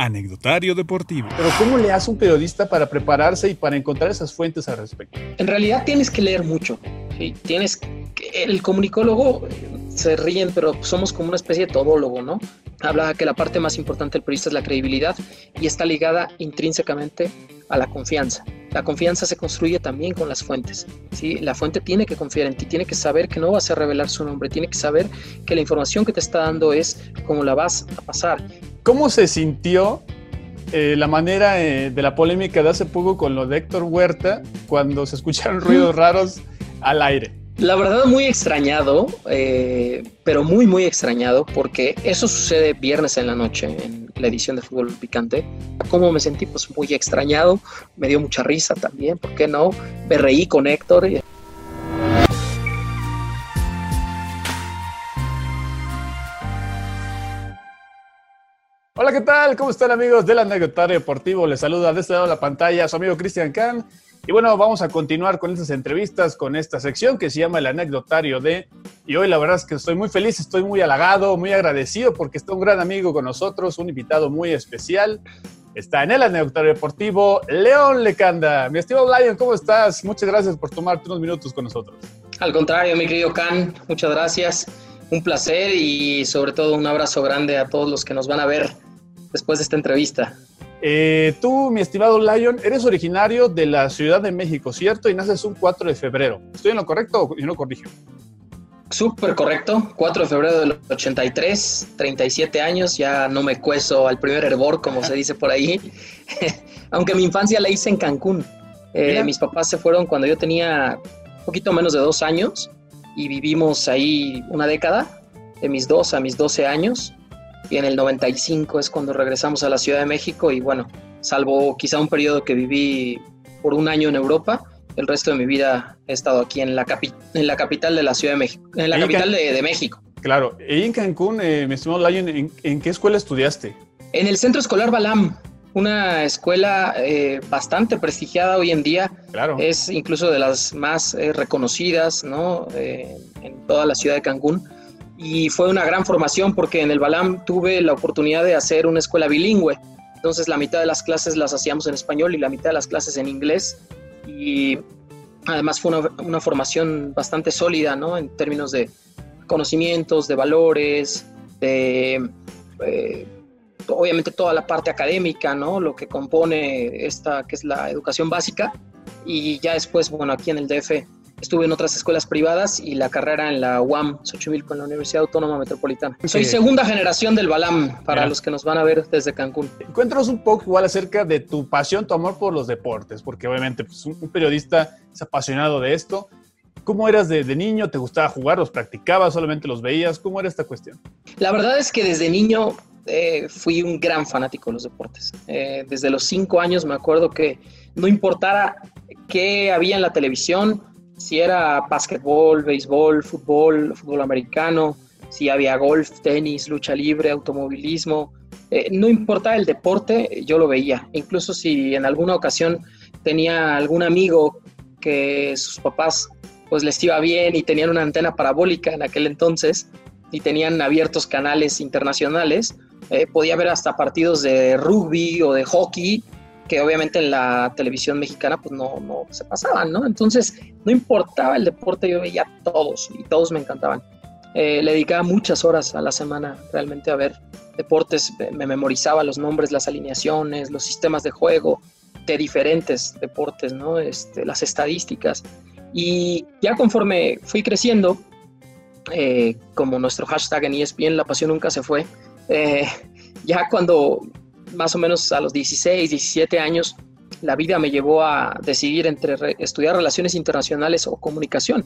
Anecdotario deportivo. Pero ¿cómo le hace un periodista para prepararse y para encontrar esas fuentes al respecto? En realidad tienes que leer mucho. ¿sí? Tienes que, el comunicólogo se ríen, pero somos como una especie de todólogo, ¿no? Habla que la parte más importante del periodista es la credibilidad y está ligada intrínsecamente a la confianza. La confianza se construye también con las fuentes. ¿sí? La fuente tiene que confiar en ti, tiene que saber que no vas a revelar su nombre, tiene que saber que la información que te está dando es cómo la vas a pasar. ¿Cómo se sintió eh, la manera eh, de la polémica de hace poco con lo de Héctor Huerta cuando se escucharon ruidos raros al aire? La verdad muy extrañado, eh, pero muy muy extrañado porque eso sucede viernes en la noche en la edición de Fútbol Picante. ¿Cómo me sentí? Pues muy extrañado, me dio mucha risa también, ¿por qué no? Me reí con Héctor. Hola, ¿qué tal? ¿Cómo están amigos del Anecdotario Deportivo? Les saluda de este lado de la pantalla su amigo Cristian Kahn. Y bueno, vamos a continuar con estas entrevistas, con esta sección que se llama el anecdotario de... Y hoy la verdad es que estoy muy feliz, estoy muy halagado, muy agradecido porque está un gran amigo con nosotros, un invitado muy especial. Está en el anecdotario deportivo León Lecanda. Mi estimado Lion, ¿cómo estás? Muchas gracias por tomarte unos minutos con nosotros. Al contrario, mi querido Can, muchas gracias. Un placer y sobre todo un abrazo grande a todos los que nos van a ver después de esta entrevista. Eh, tú, mi estimado Lion, eres originario de la Ciudad de México, ¿cierto? Y naces un 4 de febrero. ¿Estoy en lo correcto o no corrijo? Súper correcto, 4 de febrero del 83, 37 años, ya no me cueso al primer hervor, como se dice por ahí, aunque mi infancia la hice en Cancún. Eh, mis papás se fueron cuando yo tenía un poquito menos de dos años y vivimos ahí una década, de mis dos a mis 12 años, y en el 95 es cuando regresamos a la Ciudad de México y bueno, salvo quizá un periodo que viví por un año en Europa, el resto de mi vida he estado aquí en la, en la capital de la Ciudad de México, en la capital de, de, México. Claro, y en Cancún, eh, mi estimado Lion, ¿en, ¿en, qué escuela estudiaste? En el Centro Escolar Balam, una escuela eh, bastante prestigiada hoy en día. Claro. Es incluso de las más eh, reconocidas, ¿no? Eh, en toda la ciudad de Cancún. Y fue una gran formación porque en el Balam tuve la oportunidad de hacer una escuela bilingüe. Entonces la mitad de las clases las hacíamos en español y la mitad de las clases en inglés. Y además fue una, una formación bastante sólida, ¿no? En términos de conocimientos, de valores, de eh, obviamente toda la parte académica, ¿no? Lo que compone esta, que es la educación básica. Y ya después, bueno, aquí en el DF estuve en otras escuelas privadas y la carrera en la UAM, Xochimilco, en la Universidad Autónoma Metropolitana. Soy sí. segunda generación del Balam, para Mira. los que nos van a ver desde Cancún. Cuéntanos un poco igual acerca de tu pasión, tu amor por los deportes, porque obviamente pues, un periodista es apasionado de esto. ¿Cómo eras de, de, niño? ¿Te gustaba jugar? ¿Los practicabas? ¿Solamente los veías? ¿Cómo era esta cuestión? La verdad es que desde niño eh, fui un gran fanático de los deportes. Eh, desde los cinco años me acuerdo que no importara qué había en la televisión, si era básquetbol, béisbol, fútbol, fútbol americano, si había golf, tenis, lucha libre, automovilismo, eh, no importaba el deporte, yo lo veía. Incluso si en alguna ocasión tenía algún amigo que sus papás pues les iba bien y tenían una antena parabólica en aquel entonces y tenían abiertos canales internacionales, eh, podía ver hasta partidos de rugby o de hockey que obviamente en la televisión mexicana pues no, no se pasaban, ¿no? Entonces no importaba el deporte, yo veía todos y todos me encantaban. Eh, le dedicaba muchas horas a la semana realmente a ver deportes, me memorizaba los nombres, las alineaciones, los sistemas de juego de diferentes deportes, ¿no? Este, las estadísticas. Y ya conforme fui creciendo, eh, como nuestro hashtag en ESPN, la pasión nunca se fue, eh, ya cuando más o menos a los 16, 17 años, la vida me llevó a decidir entre re estudiar relaciones internacionales o comunicación.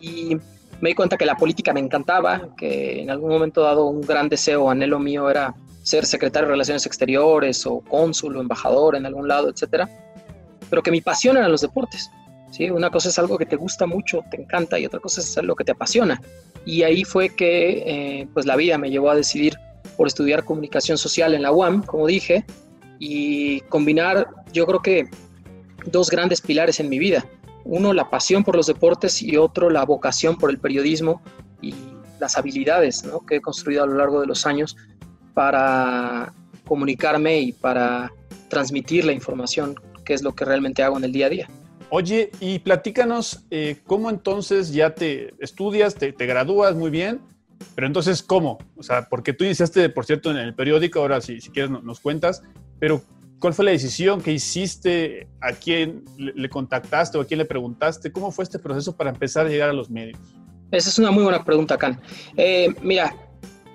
Y me di cuenta que la política me encantaba, que en algún momento dado un gran deseo, anhelo mío era ser secretario de Relaciones Exteriores o cónsul o embajador en algún lado, etcétera, pero que mi pasión eran los deportes. ¿sí? Una cosa es algo que te gusta mucho, te encanta, y otra cosa es algo que te apasiona. Y ahí fue que eh, pues la vida me llevó a decidir por estudiar comunicación social en la UAM, como dije, y combinar, yo creo que dos grandes pilares en mi vida. Uno, la pasión por los deportes y otro, la vocación por el periodismo y las habilidades ¿no? que he construido a lo largo de los años para comunicarme y para transmitir la información, que es lo que realmente hago en el día a día. Oye, y platícanos eh, cómo entonces ya te estudias, te, gradúas muy bien, pero entonces cómo? O sea, porque tú iniciaste, por cierto, en el periódico, ahora si, quieres nos cuentas, pero ¿cuál fue la decisión que hiciste? ¿A quién le contactaste o a quién le preguntaste? ¿Cómo fue este proceso para empezar a llegar a los medios? Esa es una muy buena pregunta, Can. Eh, mira,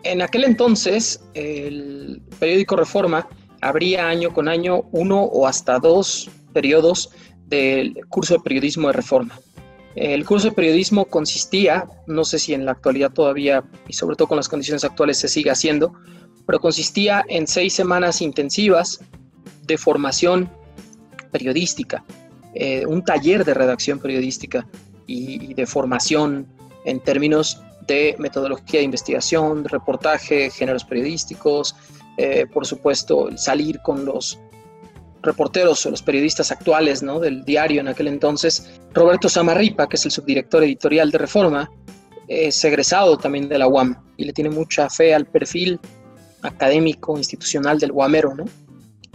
en aquel entonces el periódico Reforma abría año con año uno o hasta dos periodos del curso de periodismo de reforma. El curso de periodismo consistía, no sé si en la actualidad todavía y sobre todo con las condiciones actuales se sigue haciendo, pero consistía en seis semanas intensivas de formación periodística, eh, un taller de redacción periodística y, de formación en términos de metodología de investigación, reportaje, géneros periodísticos, eh, por supuesto, salir con los reporteros o los periodistas actuales ¿no? del diario en aquel entonces, Roberto Samarripa, que es el subdirector editorial de Reforma, es egresado también de la UAM y le tiene mucha fe al perfil académico, institucional del UAMero, ¿no?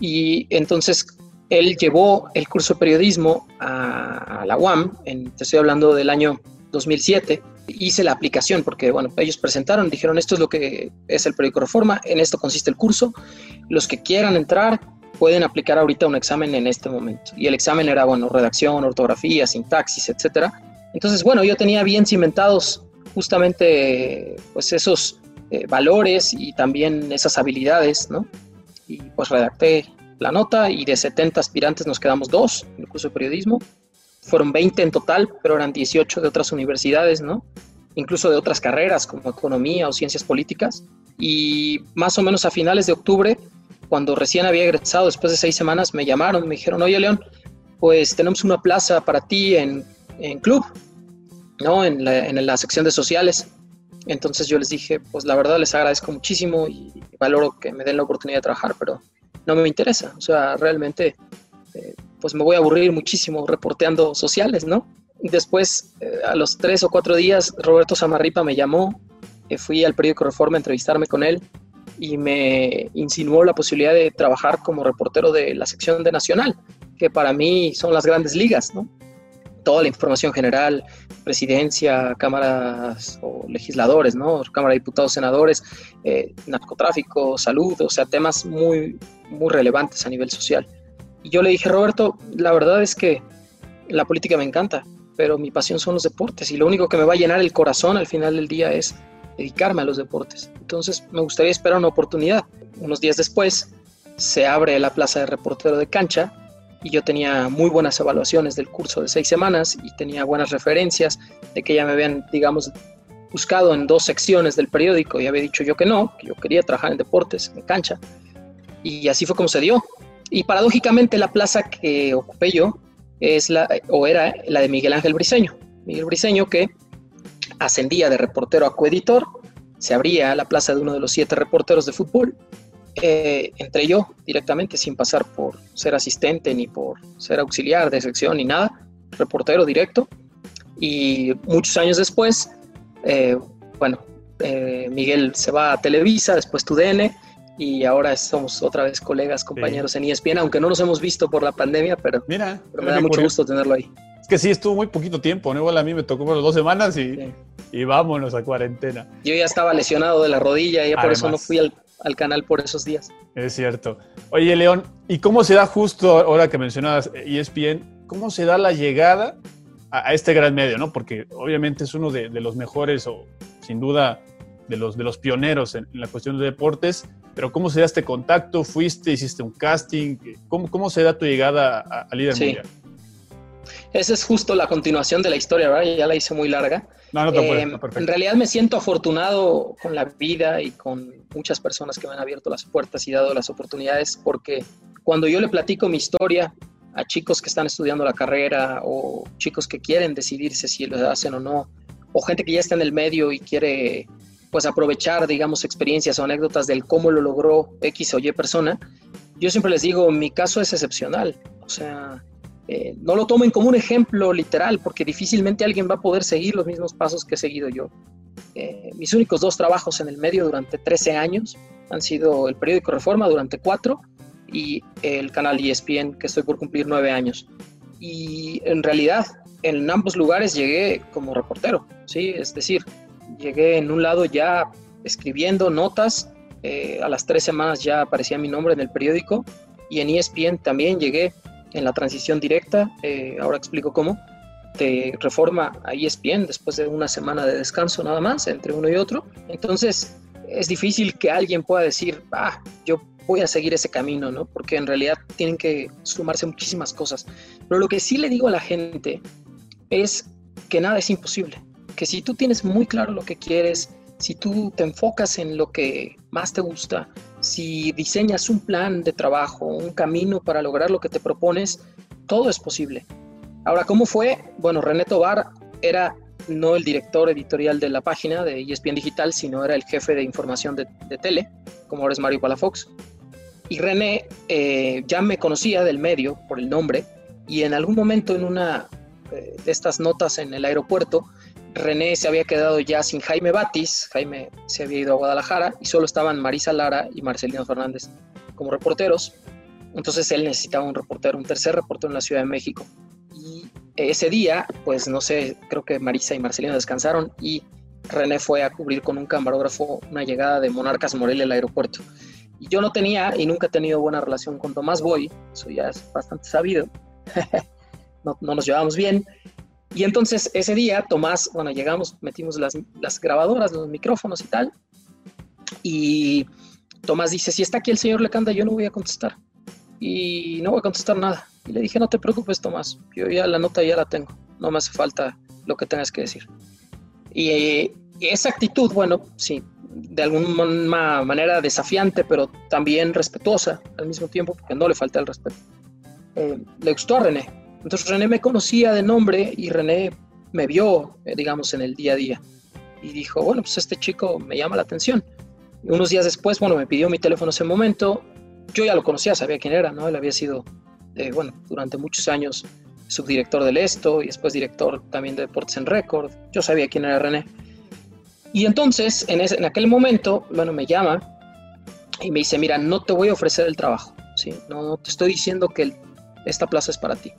Y entonces él llevó el curso de periodismo a, la UAM, en, te estoy hablando del año 2007, hice la aplicación porque, bueno, ellos presentaron, dijeron, esto es lo que es el periódico Reforma, en esto consiste el curso, los que quieran entrar pueden aplicar ahorita un examen en este momento. Y el examen era, bueno, redacción, ortografía, sintaxis, etcétera. Entonces, bueno, yo tenía bien cimentados justamente pues esos eh, valores y también esas habilidades, ¿no? Y pues redacté la nota y de 70 aspirantes nos quedamos dos en el curso de periodismo. Fueron 20 en total, pero eran 18 de otras universidades, ¿no? Incluso de otras carreras como economía o ciencias políticas. Y más o menos a finales de octubre cuando recién había egresado, después de seis semanas, me llamaron, me dijeron, oye León, pues tenemos una plaza para ti en, en club, ¿no? En la, en la, sección de sociales. Entonces yo les dije, pues la verdad les agradezco muchísimo y valoro que me den la oportunidad de trabajar, pero no me interesa. O sea, realmente, eh, pues me voy a aburrir muchísimo reporteando sociales, ¿no? Después, eh, a los tres o cuatro días, Roberto Samarripa me llamó, eh, fui al periódico Reforma a entrevistarme con él y me insinuó la posibilidad de trabajar como reportero de la sección de Nacional, que para mí son las grandes ligas, ¿no? Toda la información general, presidencia, cámaras o legisladores, ¿no? Cámara de Diputados, senadores, eh, narcotráfico, salud, o sea, temas muy, muy relevantes a nivel social. Y yo le dije, Roberto, la verdad es que la política me encanta, pero mi pasión son los deportes y lo único que me va a llenar el corazón al final del día es dedicarme a los deportes. Entonces me gustaría esperar una oportunidad. Unos días después se abre la plaza de reportero de cancha y yo tenía muy buenas evaluaciones del curso de seis semanas y tenía buenas referencias de que ya me habían, digamos, buscado en dos secciones del periódico y había dicho yo que no, que yo quería trabajar en deportes, en cancha. Y así fue como se dio. Y paradójicamente la plaza que ocupé yo es la, o era la de Miguel Ángel Briseño. Miguel Briseño que ascendía de reportero a coeditor, se abría la plaza de uno de los siete reporteros de fútbol. Eh, entré yo directamente sin pasar por ser asistente ni por ser auxiliar de sección ni nada, reportero directo. Y muchos años después, eh, bueno, eh, Miguel se va a Televisa, después TUDN, y ahora somos otra vez colegas, compañeros en ESPN, aunque no nos hemos visto por la pandemia, pero, Mira, me da mucho gusto tenerlo ahí. Que sí, estuvo muy poquito tiempo, ¿no? Igual a mí me tocó por dos semanas y, y vámonos a cuarentena. Yo ya estaba lesionado de la rodilla y por eso no fui al, al, canal por esos días. Es cierto. Oye, León, ¿y cómo se da justo ahora que mencionabas ESPN, cómo se da la llegada a, este gran medio, ¿no? Porque obviamente es uno de, de, los mejores o sin duda de los, de los pioneros en, la cuestión de deportes, pero ¿cómo se da este contacto? ¿Fuiste, hiciste un casting? ¿Cómo, cómo se da tu llegada a, líder sí. mundial? Esa es justo la continuación de la historia, ¿verdad? Ya la hice muy larga. No, no, te eh, En realidad me siento afortunado con la vida y con muchas personas que me han abierto las puertas y dado las oportunidades, porque cuando yo le platico mi historia a chicos que están estudiando la carrera o chicos que quieren decidirse si lo hacen o no, o gente que ya está en el medio y quiere pues aprovechar, digamos, experiencias o anécdotas del cómo lo logró X o Y persona, yo siempre les digo, mi caso es excepcional. O sea, eh, no lo tomen como un ejemplo literal, porque difícilmente alguien va a poder seguir los mismos pasos que he seguido yo. Eh, mis únicos dos trabajos en el medio durante 13 años han sido el periódico Reforma durante cuatro y el canal ESPN, que estoy por cumplir nueve años. Y en realidad, en ambos lugares llegué como reportero, ¿sí? Es decir, llegué en un lado ya escribiendo notas, eh, a las tres semanas ya aparecía mi nombre en el periódico, y en ESPN también llegué en la transición directa, eh, ahora explico cómo, de reforma a ESPN después de una semana de descanso nada más entre uno y otro. Entonces es difícil que alguien pueda decir, ah, yo voy a seguir ese camino, ¿no? Porque en realidad tienen que sumarse muchísimas cosas. Pero lo que sí le digo a la gente es que nada es imposible, que si tú tienes muy claro lo que quieres, si tú te enfocas en lo que más te gusta, si diseñas un plan de trabajo, un camino para lograr lo que te propones, todo es posible. Ahora, ¿cómo fue? Bueno, René Tobar era no el director editorial de la página de ESPN Digital, sino era el jefe de información de, tele, como ahora es Mario Palafox. Y René eh, ya me conocía del medio por el nombre y en algún momento en una eh, de estas notas en el aeropuerto, René se había quedado ya sin Jaime Batis, Jaime se había ido a Guadalajara y solo estaban Marisa Lara y Marcelino Fernández como reporteros. Entonces él necesitaba un reportero, un tercer reportero en la Ciudad de México. Y ese día, pues no sé, creo que Marisa y Marcelino descansaron y René fue a cubrir con un camarógrafo una llegada de Monarcas Morelia al aeropuerto. Y yo no tenía y nunca he tenido buena relación con Tomás Boy, eso ya es bastante sabido. no, no, nos llevamos bien. Y entonces ese día Tomás, bueno, llegamos, metimos las, las grabadoras, los micrófonos y tal. Y Tomás dice, si está aquí el señor Lecanda, yo no voy a contestar. Y no voy a contestar nada. Y le dije, no te preocupes, Tomás, yo ya la nota ya la tengo, no me hace falta lo que tengas que decir. Y, esa actitud, bueno, sí, de alguna manera desafiante, pero también respetuosa al mismo tiempo, porque no le falta el respeto. Eh, le gustó. Entonces René me conocía de nombre y René me vio, eh, digamos, en el día a día. Y dijo, bueno, pues este chico me llama la atención. Unos días después, bueno, me pidió mi teléfono ese momento. Yo ya lo conocía, sabía quién era, ¿no? Él había sido eh, bueno, durante muchos años subdirector del Esto y después director también de Deportes en Record. Yo sabía quién era René. Y entonces, en, ese, en aquel momento, bueno, me llama y me dice, mira, no te voy a ofrecer el trabajo, ¿sí? No, te estoy diciendo que esta plaza es para ti.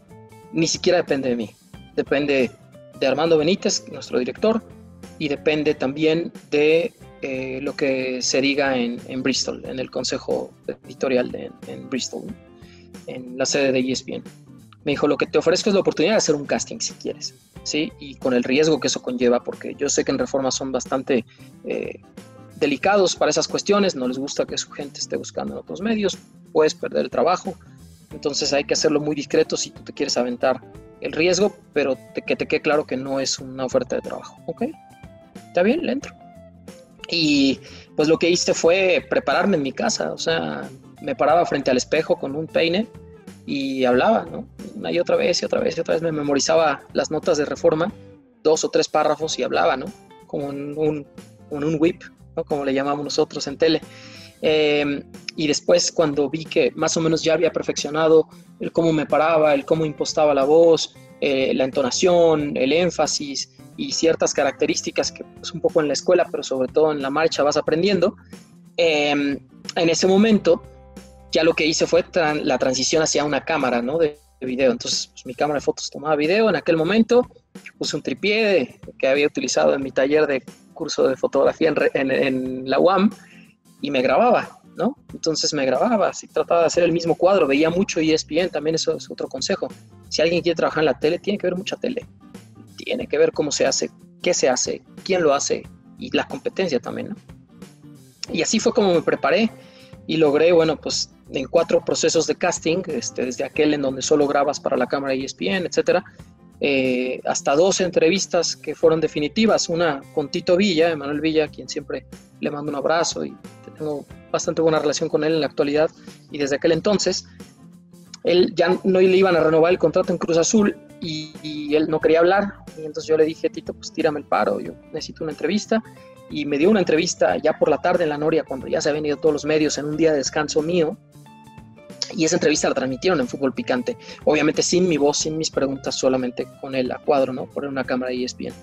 Ni siquiera depende de mí. Depende de Armando Benítez, nuestro director, y depende también de eh, lo que se diga en, Bristol, en el consejo editorial de, en Bristol en la sede de ESPN. Me dijo, lo que te ofrezco es la oportunidad de hacer un casting si quieres, ¿sí? Y con el riesgo que eso conlleva, porque yo sé que en Reforma son bastante eh, delicados para esas cuestiones, no les gusta que su gente esté buscando en otros medios, puedes perder el trabajo, entonces hay que hacerlo muy discreto si tú te quieres aventar el riesgo, pero que te quede claro que no es una oferta de trabajo, ¿ok? Está bien, le entro. Y pues lo que hice fue prepararme en mi casa, o sea, me paraba frente al espejo con un peine y hablaba, ¿no? Una y otra vez y otra vez y otra vez me memorizaba las notas de reforma, dos o tres párrafos y hablaba, ¿no? Como un, un whip, ¿no? Como le llamamos nosotros en tele. Em, y después cuando vi que más o menos ya había perfeccionado el cómo me paraba, el cómo impostaba la voz, eh, la entonación, el énfasis y ciertas características que es pues, un poco en la escuela, pero sobre todo en la marcha vas aprendiendo, em, en ese momento ya lo que hice fue la transición hacia una cámara, ¿no? De, video. Entonces, pues, mi cámara de fotos tomaba video en aquel momento. Puse un tripié que había utilizado en mi taller de curso de fotografía en, la UAM y me grababa, ¿no? Entonces me grababa, si trataba de hacer el mismo cuadro, veía mucho ESPN, también eso es otro consejo. Si alguien quiere trabajar en la tele, tiene que ver mucha tele. Tiene que ver cómo se hace, qué se hace, quién lo hace y la competencia también, ¿no? Y así fue como me preparé y logré, bueno, pues en cuatro procesos de casting, este, desde aquel en donde solo grabas para la cámara ESPN, etcétera, eh, hasta dos entrevistas que fueron definitivas, una con Tito Villa, Emanuel Villa, quien siempre le mando un abrazo y tengo bastante buena relación con él en la actualidad, y desde aquel entonces, él ya no le iban a renovar el contrato en Cruz Azul y, y él no quería hablar, y entonces yo le dije, Tito, pues tírame el paro, yo necesito una entrevista, y me dio una entrevista ya por la tarde en la Noria, cuando ya se habían ido todos los medios en un día de descanso mío, y esa entrevista la transmitieron en Fútbol Picante, obviamente sin mi voz, sin mis preguntas, solamente con el a cuadro, ¿no? Por una cámara ESPN.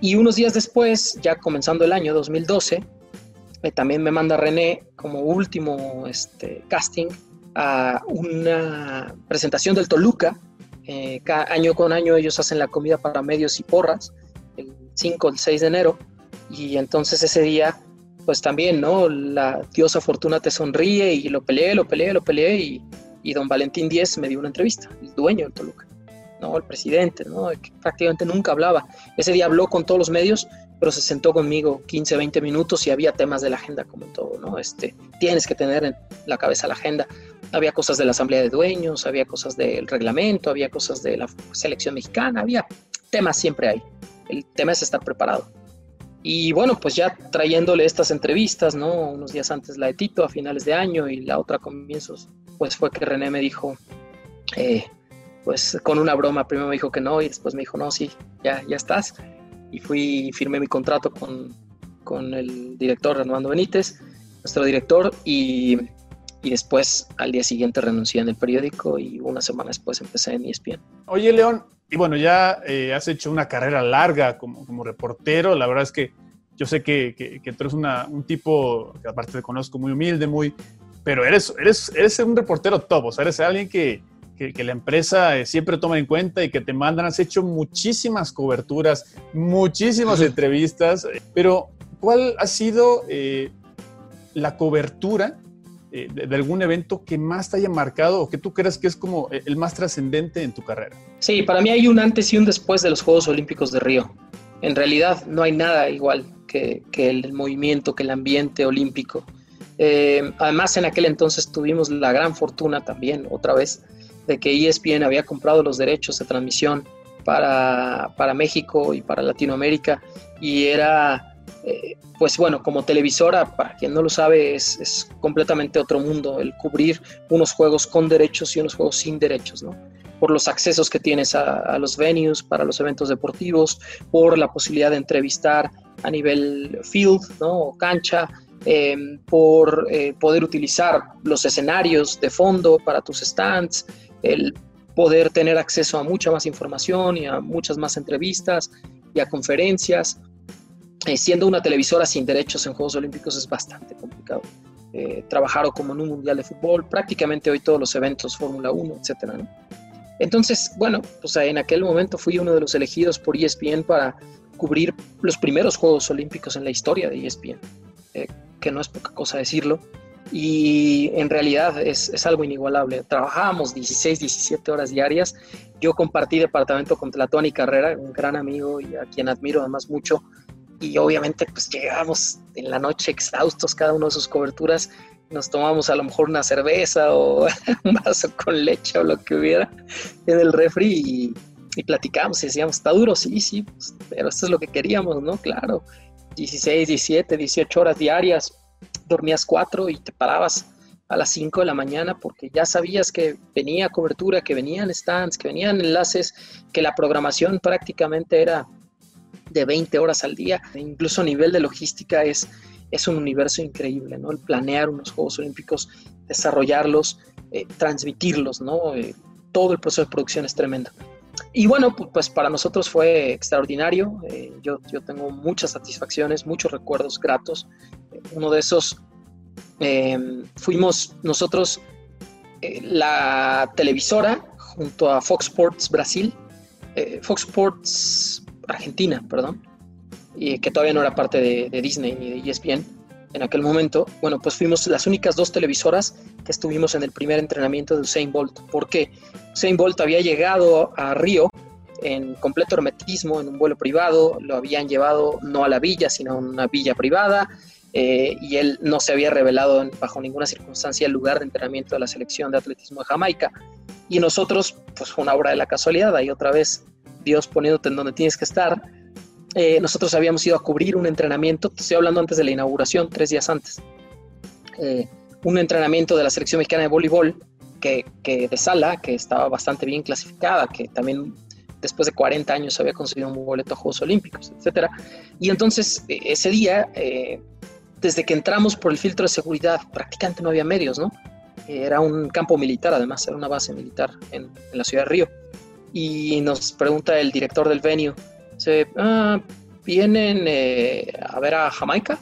Y unos días después, ya comenzando el año 2012, eh, también me manda René como último este, casting a una presentación del Toluca. Eh, año con año ellos hacen la comida para medios y porras, el 5, el 6 de enero, y entonces ese día, pues también, ¿no? La diosa Fortuna te sonríe y lo peleé, lo peleé, lo peleé, y, y don Valentín Díez me dio una entrevista, el dueño del Toluca. ¿no? El presidente, ¿no? Que prácticamente nunca hablaba. Ese día habló con todos los medios, pero se sentó conmigo 15, 20 minutos y había temas de la agenda como todo, ¿no? Este, tienes que tener en la cabeza la agenda. Había cosas de la Asamblea de Dueños, había cosas del reglamento, había cosas de la selección mexicana, había temas siempre ahí. El tema es estar preparado. Y bueno, pues ya trayéndole estas entrevistas, ¿no? Unos días antes la de Tito a finales de año y la otra a comienzos, pues fue que René me dijo, eh, pues con una broma, primero me dijo que no y después me dijo, no, sí, ya, ya estás. Y fui firmé mi contrato con, con el director Armando Benítez, nuestro director, y, y, después al día siguiente renuncié en el periódico y una semana después empecé en ESPN. Oye, León, y bueno, ya eh, has hecho una carrera larga como, como reportero, la verdad es que yo sé que, que, que tú eres una, un tipo, que aparte te conozco, muy humilde, muy... Pero eres, eres, eres un reportero top, o sea, eres alguien que, que, la empresa eh, siempre toma en cuenta y que te mandan. Has hecho muchísimas coberturas, muchísimas entrevistas, pero ¿cuál ha sido eh, la cobertura de, algún evento que más te haya marcado o que tú creas que es como el más trascendente en tu carrera? Sí, para mí hay un antes y un después de los Juegos Olímpicos de Río. En realidad no hay nada igual que, que el movimiento, que el ambiente olímpico. además, en aquel entonces tuvimos la gran fortuna también, otra vez, de que ESPN había comprado los derechos de transmisión para, México y para Latinoamérica y era, eh, pues bueno, como televisora, para quien no lo sabe, es, completamente otro mundo el cubrir unos juegos con derechos y unos juegos sin derechos, ¿no? Por los accesos que tienes a, los venues, para los eventos deportivos, por la posibilidad de entrevistar a nivel field, ¿no? O cancha, em, por eh, poder utilizar los escenarios de fondo para tus stands, el poder tener acceso a mucha más información y a muchas más entrevistas y a conferencias. Eh, siendo una televisora sin derechos en Juegos Olímpicos es bastante complicado. Eh, trabajar o como en un mundial de fútbol, prácticamente hoy todos los eventos, Fórmula 1, etcétera, Entonces, bueno, pues en aquel momento fui uno de los elegidos por ESPN para cubrir los primeros Juegos Olímpicos en la historia de ESPN, eh, que no es poca cosa decirlo y en realidad es, es, algo inigualable. Trabajábamos 16, 17 horas diarias. Yo compartí departamento con Tony Carrera, un gran amigo y a quien admiro además mucho. Y obviamente pues llegábamos en la noche exhaustos cada uno de sus coberturas. Nos tomamos a lo mejor una cerveza o un vaso con leche o lo que hubiera en el refri y, y platicábamos y decíamos, está duro, sí, sí, pues, pero esto es lo que queríamos, ¿no? Claro, 16, 17, 18 horas diarias, dormías cuatro y te parabas a las 5 de la mañana porque ya sabías que venía cobertura, que venían stands, que venían enlaces, que la programación prácticamente era de 20 horas al día. Incluso a nivel de logística es, es un universo increíble, ¿no? El planear unos Juegos Olímpicos, desarrollarlos, eh, transmitirlos, ¿no? Eh, todo el proceso de producción es tremendo. Y bueno, pues para nosotros fue extraordinario. Eh, yo, yo tengo muchas satisfacciones, muchos recuerdos gratos. uno de esos, em, fuimos nosotros la televisora junto a Fox Sports Brasil, Fox Sports Argentina, perdón, y que todavía no era parte de, Disney ni de ESPN en aquel momento, bueno, pues fuimos las únicas dos televisoras que estuvimos en el primer entrenamiento de Usain Bolt. ¿Por qué? Usain Bolt había llegado a Río en completo hermetismo, en un vuelo privado, lo habían llevado no a la villa, sino a una villa privada, eh, y él no se había revelado bajo ninguna circunstancia el lugar de entrenamiento de la selección de atletismo de Jamaica. Y nosotros, pues fue una obra de la casualidad, ahí otra vez Dios poniéndote en donde tienes que estar, eh, nosotros habíamos ido a cubrir un entrenamiento, te estoy hablando antes de la inauguración, tres días antes, eh, un entrenamiento de la selección mexicana de voleibol que, de sala, que estaba bastante bien clasificada, que también después de 40 años había conseguido un boleto a Juegos Olímpicos, etc. Y entonces e, ese día, eh, desde que entramos por el filtro de seguridad, prácticamente no había medios, ¿no? Era un campo militar, además, era una base militar en, en la ciudad de Río. Y nos pregunta el director del venue, se, ah, ¿vienen eh, a ver a Jamaica?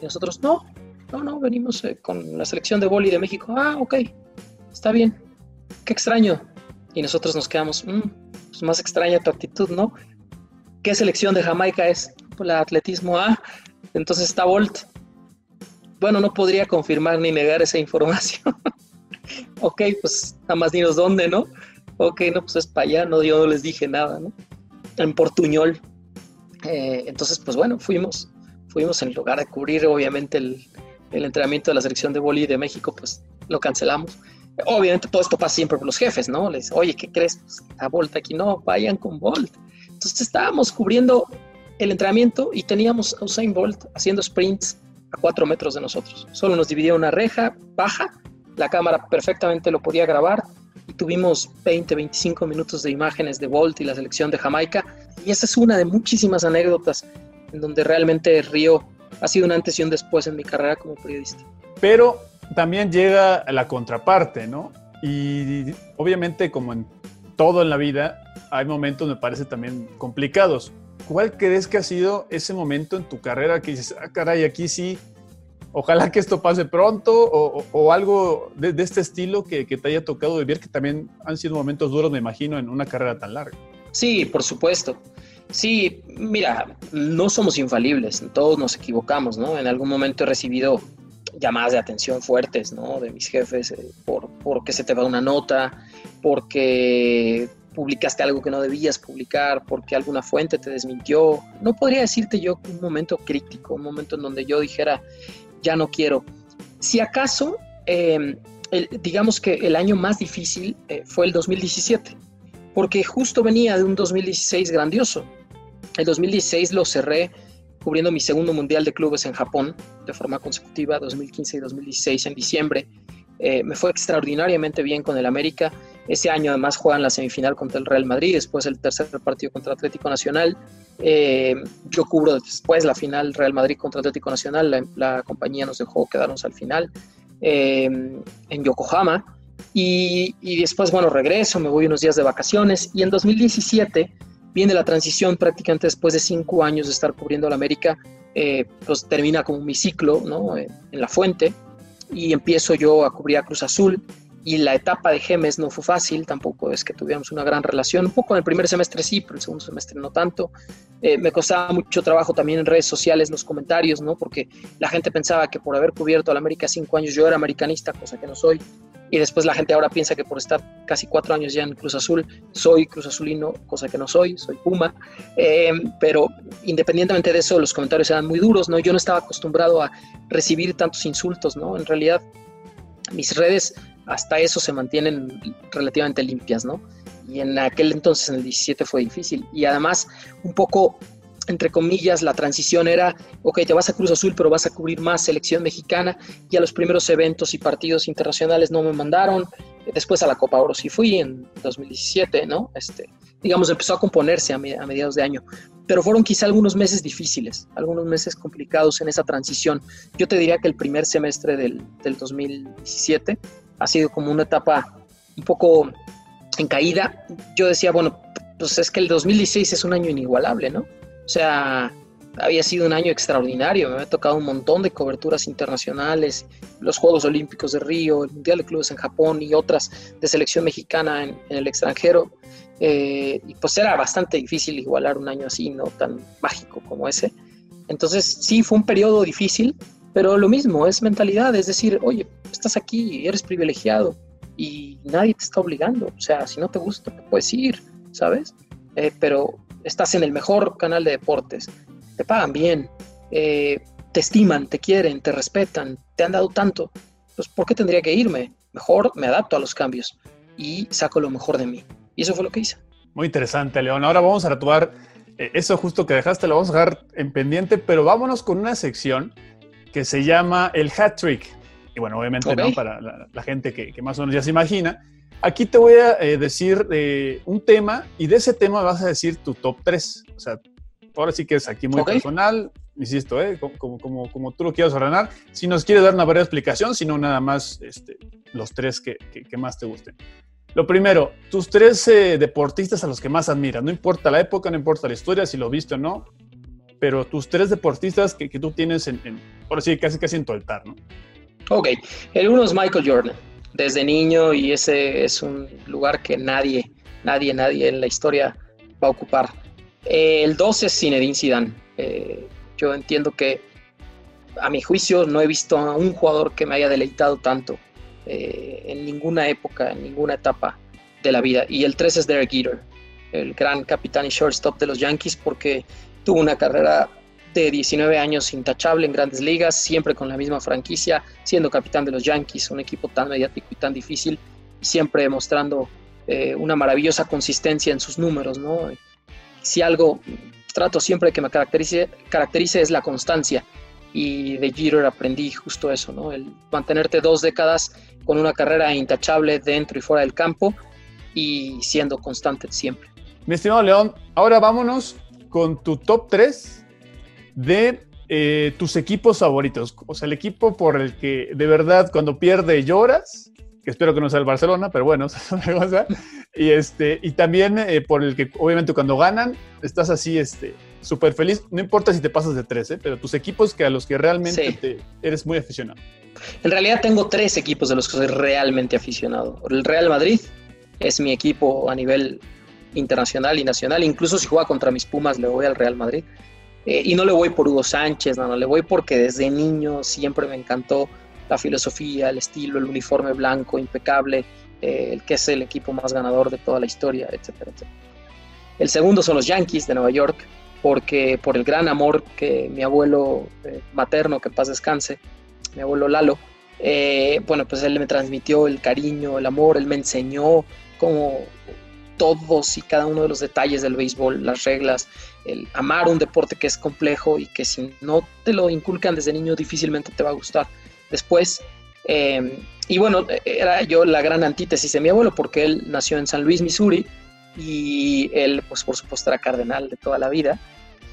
Y nosotros, no, no, no, venimos eh, con la selección de boli de México. Ah, ok, está bien. Qué extraño. Y nosotros nos quedamos, mmm, pues más extraña tu actitud, ¿no? ¿Qué selección de Jamaica es? La atletismo. Ah, entonces está Bolt. Bueno, no podría confirmar ni negar esa información. ok, pues nada más dinos dónde, ¿no? Ok, no, pues es para allá, no, yo no les dije nada, ¿no? En Portuñol. Eh, entonces, pues bueno, fuimos, fuimos en lugar de cubrir, obviamente, el, entrenamiento de la selección de boli de México, pues lo cancelamos. Obviamente todo esto pasa siempre por los jefes, ¿no? Les, oye, ¿qué crees? Pues, a Bolt aquí no, vayan con Bolt. Entonces estábamos cubriendo el entrenamiento y teníamos a Usain Bolt haciendo sprints a cuatro metros de nosotros. Solo nos dividía una reja baja, la cámara perfectamente lo podía grabar tuvimos 20, 25 minutos de imágenes de Bolt y la selección de Jamaica. Y esa es una de muchísimas anécdotas en donde realmente Río ha sido un antes y un después en mi carrera como periodista. Pero también llega la contraparte, ¿no? Y obviamente como en todo en la vida, hay momentos, me parece, también complicados. ¿Cuál crees que ha sido ese momento en tu carrera que dices, ah, caray, aquí sí, ojalá que esto pase pronto o, algo de, este estilo que, te haya tocado vivir, que también han sido momentos duros, me imagino, en una carrera tan larga? Sí, por supuesto. Sí, mira, no somos infalibles, todos nos equivocamos, ¿no? En algún momento he recibido llamadas de atención fuertes, ¿no? De mis jefes, eh, por, porque se te va una nota, porque publicaste algo que no debías publicar, porque alguna fuente te desmintió. No podría decirte yo un momento crítico, un momento en donde yo dijera, ya no quiero. Si acaso, em, digamos que el año más difícil eh, fue el 2017, porque justo venía de un 2016 grandioso. El 2016 lo cerré cubriendo mi segundo mundial de clubes en Japón de forma consecutiva, 2015 y 2016 en diciembre. Eh, me fue extraordinariamente bien con el América. Ese año además juegan la semifinal contra el Real Madrid, después el tercer partido contra Atlético Nacional. Eh, yo cubro después la final Real Madrid contra Atlético Nacional, la, compañía nos dejó quedarnos al final eh, en Yokohama. Y, y, después, bueno, regreso, me voy unos días de vacaciones y en 2017 viene la transición prácticamente después de cinco años de estar cubriendo la América, eh, pues termina como mi ciclo ¿no? en, la fuente y empiezo yo a cubrir a Cruz Azul y la etapa de Gemes no fue fácil, tampoco es que tuviéramos una gran relación, un poco en el primer semestre sí, pero el segundo semestre no tanto. Eh, me costaba mucho trabajo también en redes sociales los comentarios, ¿no? porque la gente pensaba que por haber cubierto a la América cinco años yo era americanista, cosa que no soy y después la gente ahora piensa que por estar casi cuatro años ya en Cruz Azul, soy Cruz Azulino, cosa que no soy, soy Puma, eh, pero independientemente de eso, los comentarios eran muy duros, ¿no? Yo no estaba acostumbrado a recibir tantos insultos, ¿no? En realidad, mis redes hasta eso se mantienen relativamente limpias, ¿no? Y en aquel entonces, en el 17, fue difícil. Y además, un poco entre comillas, la transición era, ok, te vas a Cruz Azul, pero vas a cubrir más selección mexicana. Y a los primeros eventos y partidos internacionales no me mandaron. Después a la Copa Oro sí fui en 2017, ¿no? Este, digamos, empezó a componerse a, mediados de año. Pero fueron quizá algunos meses difíciles, algunos meses complicados en esa transición. Yo te diría que el primer semestre del, del 2017 ha sido como una etapa un poco en caída. Yo decía, bueno, pues es que el 2016 es un año inigualable, ¿no? O sea, había sido un año extraordinario, me había tocado un montón de coberturas internacionales, los Juegos Olímpicos de Río, el Mundial de Clubes en Japón y otras de selección mexicana en, el extranjero. Eh, y pues era bastante difícil igualar un año así, no tan mágico como ese. Entonces sí, fue un periodo difícil, pero lo mismo, es mentalidad, es decir, oye, estás aquí, eres privilegiado y nadie te está obligando. O sea, si no te gusta, puedes ir, ¿sabes? Eh, pero estás en el mejor canal de deportes, te pagan bien, eh, te estiman, te quieren, te respetan, te han dado tanto, pues ¿por qué tendría que irme? Mejor me adapto a los cambios y saco lo mejor de mí. Y eso fue lo que hice. Muy interesante, León. Ahora vamos a retomar eh, eso justo que dejaste, lo vamos a dejar en pendiente, pero vámonos con una sección que se llama el hat trick. Y bueno, obviamente, ¿no? Para la, gente que, que, más o menos ya se imagina. Aquí te voy a eh, decir eh, un tema y de ese tema vas a decir tu top 3. O sea, ahora sí que es aquí muy personal, insisto, ¿eh? como, como, como, tú lo quieras ordenar. Si nos quieres dar una breve explicación, sino nada más este, los tres que, que, más te gusten. Lo primero, tus tres deportistas a los que más admiras. No importa la época, no importa la historia, si lo viste o no. Pero tus tres deportistas que, tú tienes en, por así casi casi en tu altar, ¿no? Ok, el uno es Michael Jordan, desde niño y ese es un lugar que nadie, nadie, nadie en la historia va a ocupar. el dos es Zinedine Zidane. Eh, yo entiendo que a mi juicio no he visto a un jugador que me haya deleitado tanto eh, en ninguna época, en ninguna etapa de la vida. Y el 3 es Derek Jeter, el gran capitán y shortstop de los Yankees, porque tuvo una carrera de 19 años intachable en grandes ligas, siempre con la misma franquicia, siendo capitán de los Yankees, un equipo tan mediático y tan difícil, siempre mostrando eh, una maravillosa consistencia en sus números. ¿no? Si algo trato siempre que me caracterice, caracterice es la constancia y de Jeter aprendí justo eso, ¿no? El mantenerte dos décadas con una carrera intachable dentro y fuera del campo y siendo constante siempre. Mi estimado León, ahora vámonos con tu top 3 de eh, tus equipos favoritos. O sea, el equipo por el que de verdad cuando pierde lloras, que espero que no sea el Barcelona, pero bueno, es una cosa. Y, este, y también eh, por el que obviamente cuando ganan estás así este, súper feliz. No importa si te pasas de 13, ¿eh? pero tus equipos que a los que realmente te, eres muy aficionado. En realidad tengo tres equipos de los que soy realmente aficionado. El Real Madrid es mi equipo a nivel internacional y nacional. Incluso si juega contra mis Pumas, le voy al Real Madrid. Eh, y no le voy por Hugo Sánchez, no, no, le voy porque desde niño siempre me encantó la filosofía, el estilo, el uniforme blanco impecable, eh, el que es el equipo más ganador de toda la historia, etcétera, etcétera. El segundo son los Yankees de Nueva York, porque por el gran amor que mi abuelo eh, materno, que paz descanse, mi abuelo Lalo, eh, bueno, pues él me transmitió el cariño, el amor, él me enseñó como todos y cada uno de los detalles del béisbol, las reglas, el amar un deporte que es complejo y que si no te lo inculcan desde niño difícilmente te va a gustar después. Eh, y bueno, era yo la gran antítesis de mi abuelo porque él nació en San Luis, Missouri, y él, pues por supuesto, era cardenal de toda la vida,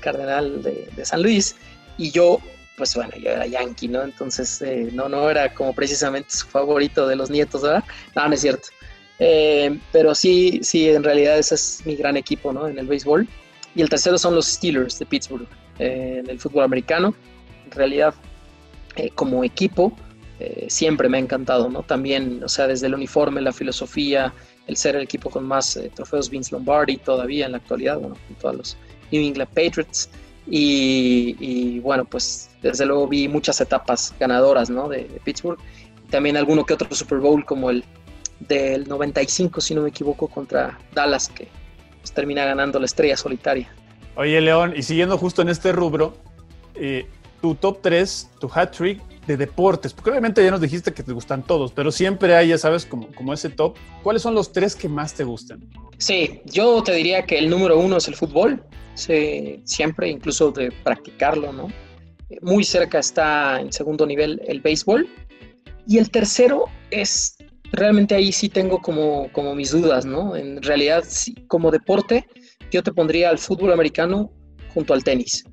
cardenal de, San Luis, y yo, pues bueno, yo era yankee, ¿no? Entonces, eh, no, no era como precisamente su favorito de los nietos, ¿verdad? No, no es cierto. Eh, pero sí, sí, en realidad ese es mi gran equipo, ¿no? En el béisbol. Y el tercero son los Steelers de Pittsburgh, en el fútbol americano. En realidad, eh, como equipo, eh, siempre me ha encantado, ¿no? También, o sea, desde el uniforme, la filosofía, el ser el equipo con más eh, trofeos Vince Lombardi todavía en la actualidad, bueno, junto a los New England Patriots. Y, bueno, pues desde luego vi muchas etapas ganadoras, ¿no? De, Pittsburgh. También alguno que otro Super Bowl como el del 95, si no me equivoco, contra Dallas, que pues, termina ganando la estrella solitaria. Oye, León, y siguiendo justo en este rubro, eh, tu top 3, tu hat trick de deportes? Porque obviamente ya nos dijiste que te gustan todos, pero siempre hay, ya sabes, como, como ese top. ¿Cuáles son los tres que más te gustan? Sí, yo te diría que el número uno es el fútbol, sí, siempre, incluso de practicarlo, ¿no? Muy cerca está en segundo nivel el béisbol. Y el tercero es, realmente ahí sí tengo como, como mis dudas, ¿no? En realidad, como deporte, yo te pondría al fútbol americano junto al tenis.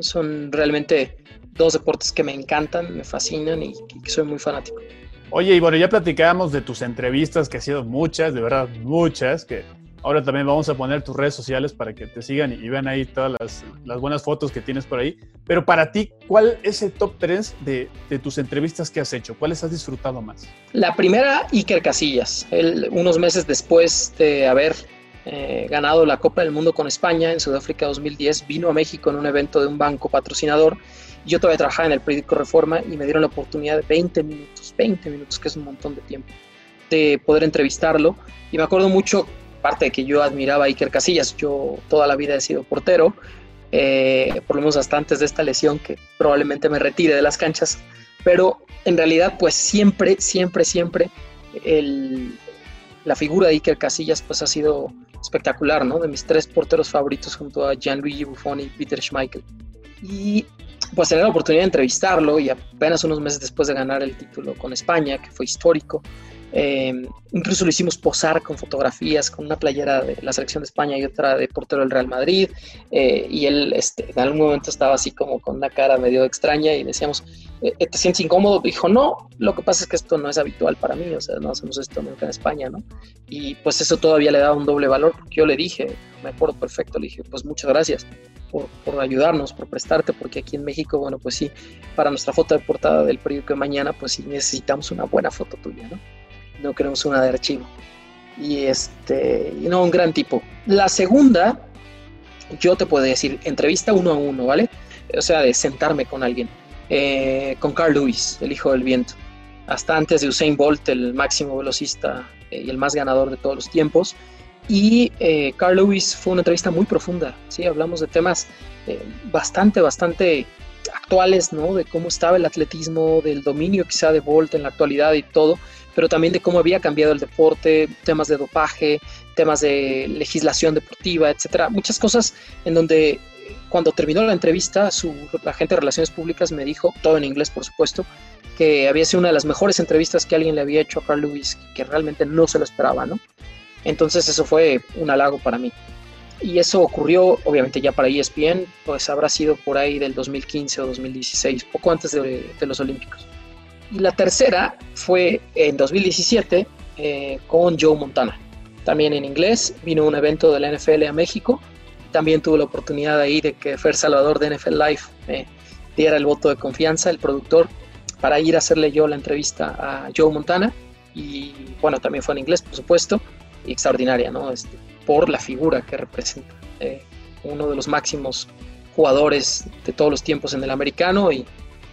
Son realmente dos deportes que me encantan, me fascinan y que soy muy fanático. Oye, y bueno, ya platicábamos de tus entrevistas, que ha sido muchas, de verdad, muchas, que ahora también vamos a poner tus redes sociales para que te sigan y, vean ahí todas las, buenas fotos que tienes por ahí. Pero para ti, ¿cuál es el top 3 de, tus entrevistas que has hecho? ¿Cuáles has disfrutado más? La primera, Iker Casillas. unos meses después de haber eh, ganado la Copa del Mundo con España en Sudáfrica 2010, vino a México en un evento de un banco patrocinador. Yo todavía trabajaba en el periódico Reforma y me dieron la oportunidad de 20 minutos, 20 minutos, que es un montón de tiempo, de poder entrevistarlo. Y me acuerdo mucho, parte de que yo admiraba a Iker Casillas, yo toda la vida he sido portero, eh, por lo menos hasta antes de esta lesión que probablemente me retire de las canchas, pero en realidad pues siempre, siempre, siempre el, la figura de Iker Casillas pues ha sido espectacular, ¿no? De mis tres porteros favoritos junto a Gianluigi Buffon y Peter Schmeichel. Y pues tener la oportunidad de entrevistarlo y apenas unos meses después de ganar el título con España, que fue histórico, Eh, incluso lo hicimos posar con fotografías, con una playera de la selección de España y otra de portero del Real Madrid. Eh, y él este, en algún momento estaba así como con una cara medio extraña y decíamos, eh, ¿te sientes incómodo? Dijo, no, lo que pasa es que esto no es habitual para mí, o sea, no hacemos esto nunca en España, ¿no? Y pues eso todavía le daba un doble valor, porque yo le dije, me acuerdo perfecto, le dije, pues muchas gracias por, por ayudarnos, por prestarte, porque aquí en México, bueno, pues sí, para nuestra foto de portada del periódico de mañana, pues sí necesitamos una buena foto tuya, ¿no? No queremos una de archivo. Y este, no, un gran tipo. La segunda, yo te puedo decir, entrevista uno a uno, ¿vale? O sea, de sentarme con alguien. Eh, con Carl Lewis, el hijo del viento. Hasta antes de Usain Bolt, el máximo velocista eh, y el más ganador de todos los tiempos. Y eh, Carl Lewis fue una entrevista muy profunda, ¿sí? Hablamos de temas bastante, bastante actuales, ¿no? De cómo estaba el atletismo, del dominio quizá de Bolt en la actualidad y todo pero también de cómo había cambiado el deporte, temas de dopaje, temas de legislación deportiva, etcétera. Muchas cosas en donde cuando terminó la entrevista, su agente de relaciones públicas me dijo, todo en inglés por supuesto, que había sido una de las mejores entrevistas que alguien le había hecho a Carl Lewis, que realmente no se lo esperaba, ¿no? Entonces eso fue un halago para mí. Y eso ocurrió, obviamente, ya para ESPN, pues habrá sido por ahí del 2015 o 2016, poco antes de, de los Olímpicos. Y la tercera fue en 2017 eh, con Joe Montana. También en inglés, vino un evento de la NFL a México. También tuve la oportunidad ahí de que Fer Salvador de NFL Live me diera el voto de confianza, el productor, para ir a hacerle yo la entrevista a Joe Montana. Y bueno, también fue en inglés, por supuesto, extraordinaria, ¿no? Este, por la figura que representa. Eh, uno de los máximos jugadores de todos los tiempos en el americano y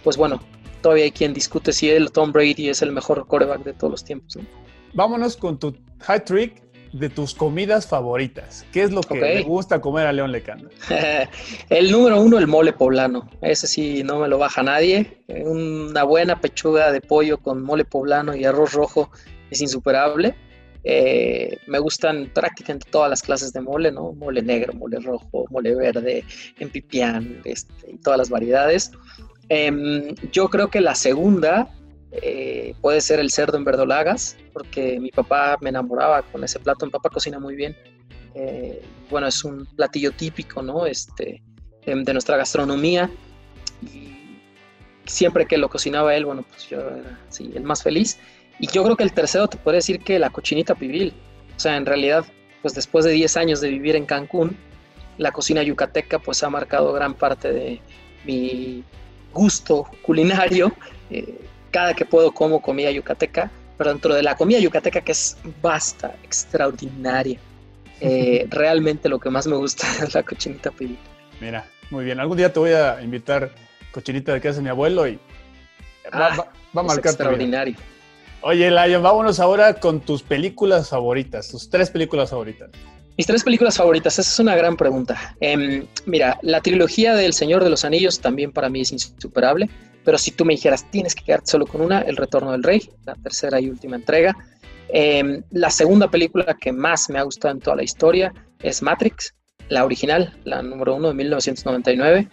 pues bueno, todavía hay quien discute si él, Tom Brady, es el mejor quarterback de todos los tiempos. Vámonos con tu high trick de tus comidas favoritas. ¿Qué es lo que le gusta comer a León Lecanda? el número uno, el mole poblano. Ese sí no me lo baja nadie. Una buena pechuga de pollo con mole poblano y arroz rojo es insuperable. Eh, me gustan prácticamente todas las clases de mole, ¿no? Mole negro, mole rojo, mole verde, en pipián, este, y todas las variedades. Em, yo creo que la segunda eh, puede ser el cerdo en verdolagas, porque mi papá me enamoraba con ese plato. Mi papá cocina muy bien. Eh, bueno, es un platillo típico, ¿no? Este, de, nuestra gastronomía. Y siempre que lo cocinaba él, bueno, pues yo era sí, el más feliz. Y yo creo que el tercero te puede decir que la cochinita pibil. O sea, en realidad, pues después de 10 años de vivir en Cancún, la cocina yucateca pues ha marcado gran parte de mi gusto culinario. Eh, cada que puedo como comida yucateca, pero dentro de la comida yucateca que es basta, extraordinaria. Eh, realmente lo que más me gusta es la cochinita pibil. Mira, muy bien. Algún día te voy a invitar cochinita de que hace mi abuelo y va, va, a marcar extraordinario. Oye, Lion, vámonos ahora con tus películas favoritas, tus tres películas favoritas. Mis tres películas favoritas, esa es una gran pregunta. Em, mira, la trilogía del Señor de los Anillos también para mí es insuperable, pero si tú me dijeras, tienes que quedarte solo con una, El Retorno del Rey, la tercera y última entrega. Em, la segunda película que más me ha gustado en toda la historia es Matrix, la original, la número uno de 1999,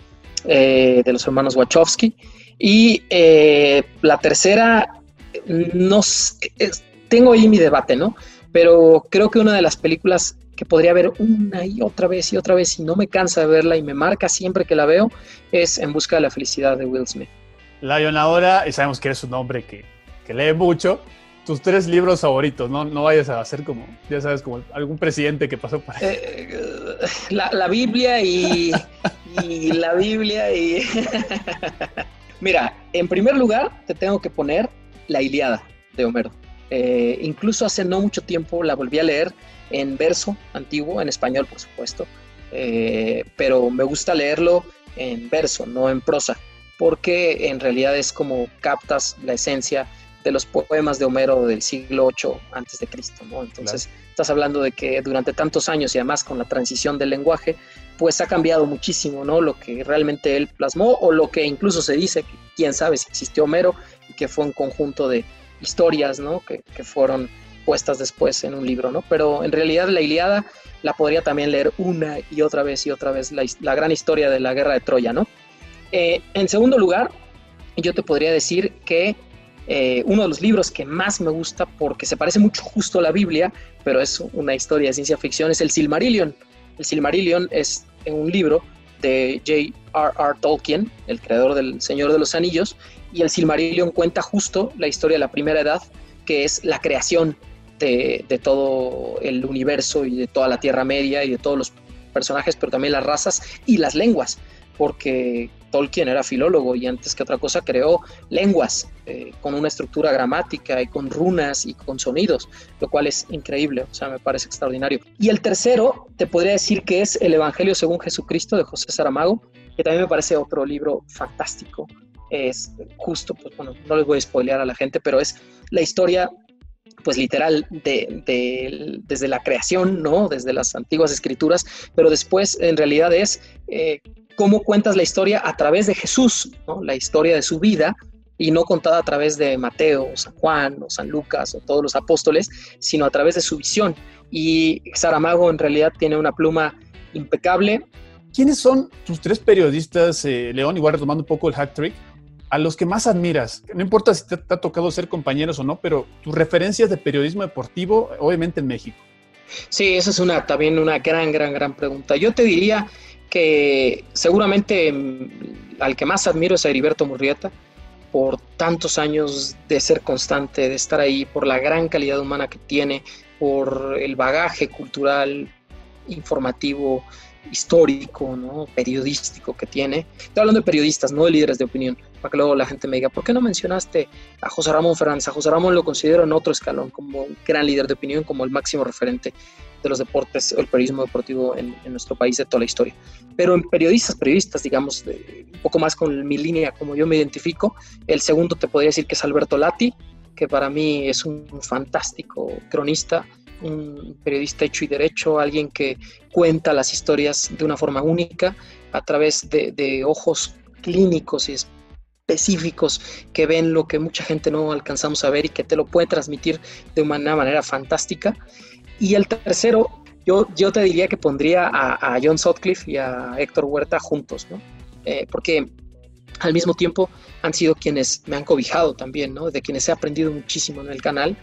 eh, de los hermanos Wachowski. Y eh, la tercera, no tengo ahí mi debate, ¿no? Pero creo que una de las películas que podría ver una y otra vez y otra vez y no me cansa de verla y me marca siempre que la veo, es En Busca de la Felicidad de Will Smith. Lion ahora, y sabemos que eres un hombre que, que lee mucho, tus tres libros favoritos, no, no vayas a hacer como, ya sabes, como algún presidente que pasó por ahí. Eh, la, la, Biblia y, y la Biblia y... Mira, en primer lugar te tengo que poner la Iliada de Homero. Eh, incluso hace no mucho tiempo la volví a leer en verso antiguo, en español por supuesto, eh, pero me gusta leerlo en verso, no en prosa, porque en realidad es como captas la esencia de los poemas de Homero del siglo VIII antes de Cristo, ¿no? Entonces estás hablando de que durante tantos años y además con la transición del lenguaje, pues ha cambiado muchísimo, ¿no? Lo que realmente él plasmó o lo que incluso se dice quién sabe si existió Homero que fue un conjunto de historias, ¿no? Que, que fueron puestas después en un libro, ¿no? Pero en realidad la Iliada la podría también leer una y otra vez y otra vez, la, gran historia de la guerra de Troya, ¿no? Eh, en segundo lugar, yo te podría decir que eh, uno de los libros que más me gusta porque se parece mucho justo a la Biblia, pero es una historia de ciencia ficción, es el Silmarillion. El Silmarillion es un libro de J.R.R. Tolkien, el creador del Señor de los Anillos, y el Silmarillion cuenta justo la historia de la primera edad, que es la creación de, todo el universo y de toda la Tierra Media y de todos los personajes, pero también las razas y las lenguas, porque Tolkien era filólogo y antes que otra cosa creó lenguas eh, con una estructura gramática y con runas y con sonidos, lo cual es increíble, o sea, me parece extraordinario. Y el tercero, te podría decir que es El Evangelio según Jesucristo de José Saramago, que también me parece otro libro fantástico. Es justo, pues bueno, no les voy a spoilear a la gente, pero es la historia pues literal de, desde la creación, ¿no? Desde las antiguas escrituras, pero después en realidad es eh, cómo cuentas la historia a través de Jesús, la historia de su vida, y no contada a través de Mateo, San Juan, o San Lucas, o todos los apóstoles, sino a través de su visión. Y Saramago en realidad tiene una pluma impecable. ¿Quiénes son tus tres periodistas, eh, León, igual retomando un poco el hack trick, a los que más admiras? No importa si te, ha tocado ser compañeros o no, pero tus referencias de periodismo deportivo, obviamente en México. Sí, esa es una, también una gran, gran, gran pregunta. Yo te diría que seguramente mm, al que más admiro es a Heriberto Murrieta por tantos años de ser constante, de estar ahí, por la gran calidad humana que tiene, por el bagaje cultural, informativo, histórico, ¿no? periodístico que tiene. Estoy hablando de periodistas, no de líderes de opinión, para que luego la gente me diga, ¿por qué no mencionaste a José Ramón Fernández? A José Ramón lo considero en otro escalón como un gran líder de opinión, como el máximo referente de los deportes o el periodismo deportivo en, nuestro país de toda la historia. Pero en periodistas, periodistas, digamos, un poco más con mi línea, como yo me identifico, el segundo te podría decir que es Alberto Lati, que para mí es un fantástico cronista, un periodista hecho y derecho, alguien que cuenta las historias de una forma única a través de, ojos clínicos y específicos que ven lo que mucha gente no alcanzamos a ver y que te lo puede transmitir de una manera fantástica. Y el tercero, yo, yo te diría que pondría a, John Sutcliffe y a Héctor Huerta juntos, ¿no? Eh, porque al mismo tiempo han sido quienes me han cobijado también, ¿no? De quienes he aprendido muchísimo en el canal.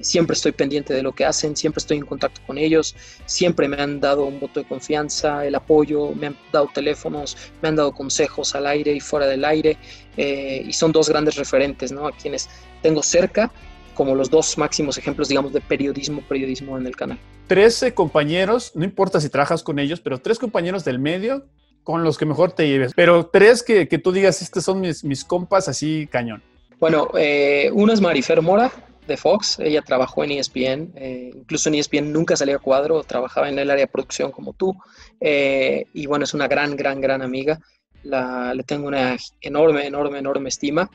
Siempre estoy pendiente de lo que hacen, siempre estoy en contacto con ellos, siempre me han dado un voto de confianza, el apoyo, me han dado teléfonos, me han dado consejos al aire y fuera del aire, eh, y son dos grandes referentes, ¿no? A quienes tengo cerca como los dos máximos ejemplos, digamos, de periodismo, periodismo en el canal. Trece compañeros, no importa si trabajas con ellos, pero tres compañeros del medio con los que mejor te lleves. Pero tres que, que tú digas, estos son mis, mis compas así cañón. Bueno, eh, uno es Marifer Mora, de Fox, ella trabajó en ESPN, eh, incluso en ESPN nunca salió a cuadro, trabajaba en el área de producción como tú, eh, y bueno, es una gran, gran, gran amiga, la, le tengo una enorme, enorme, enorme estima.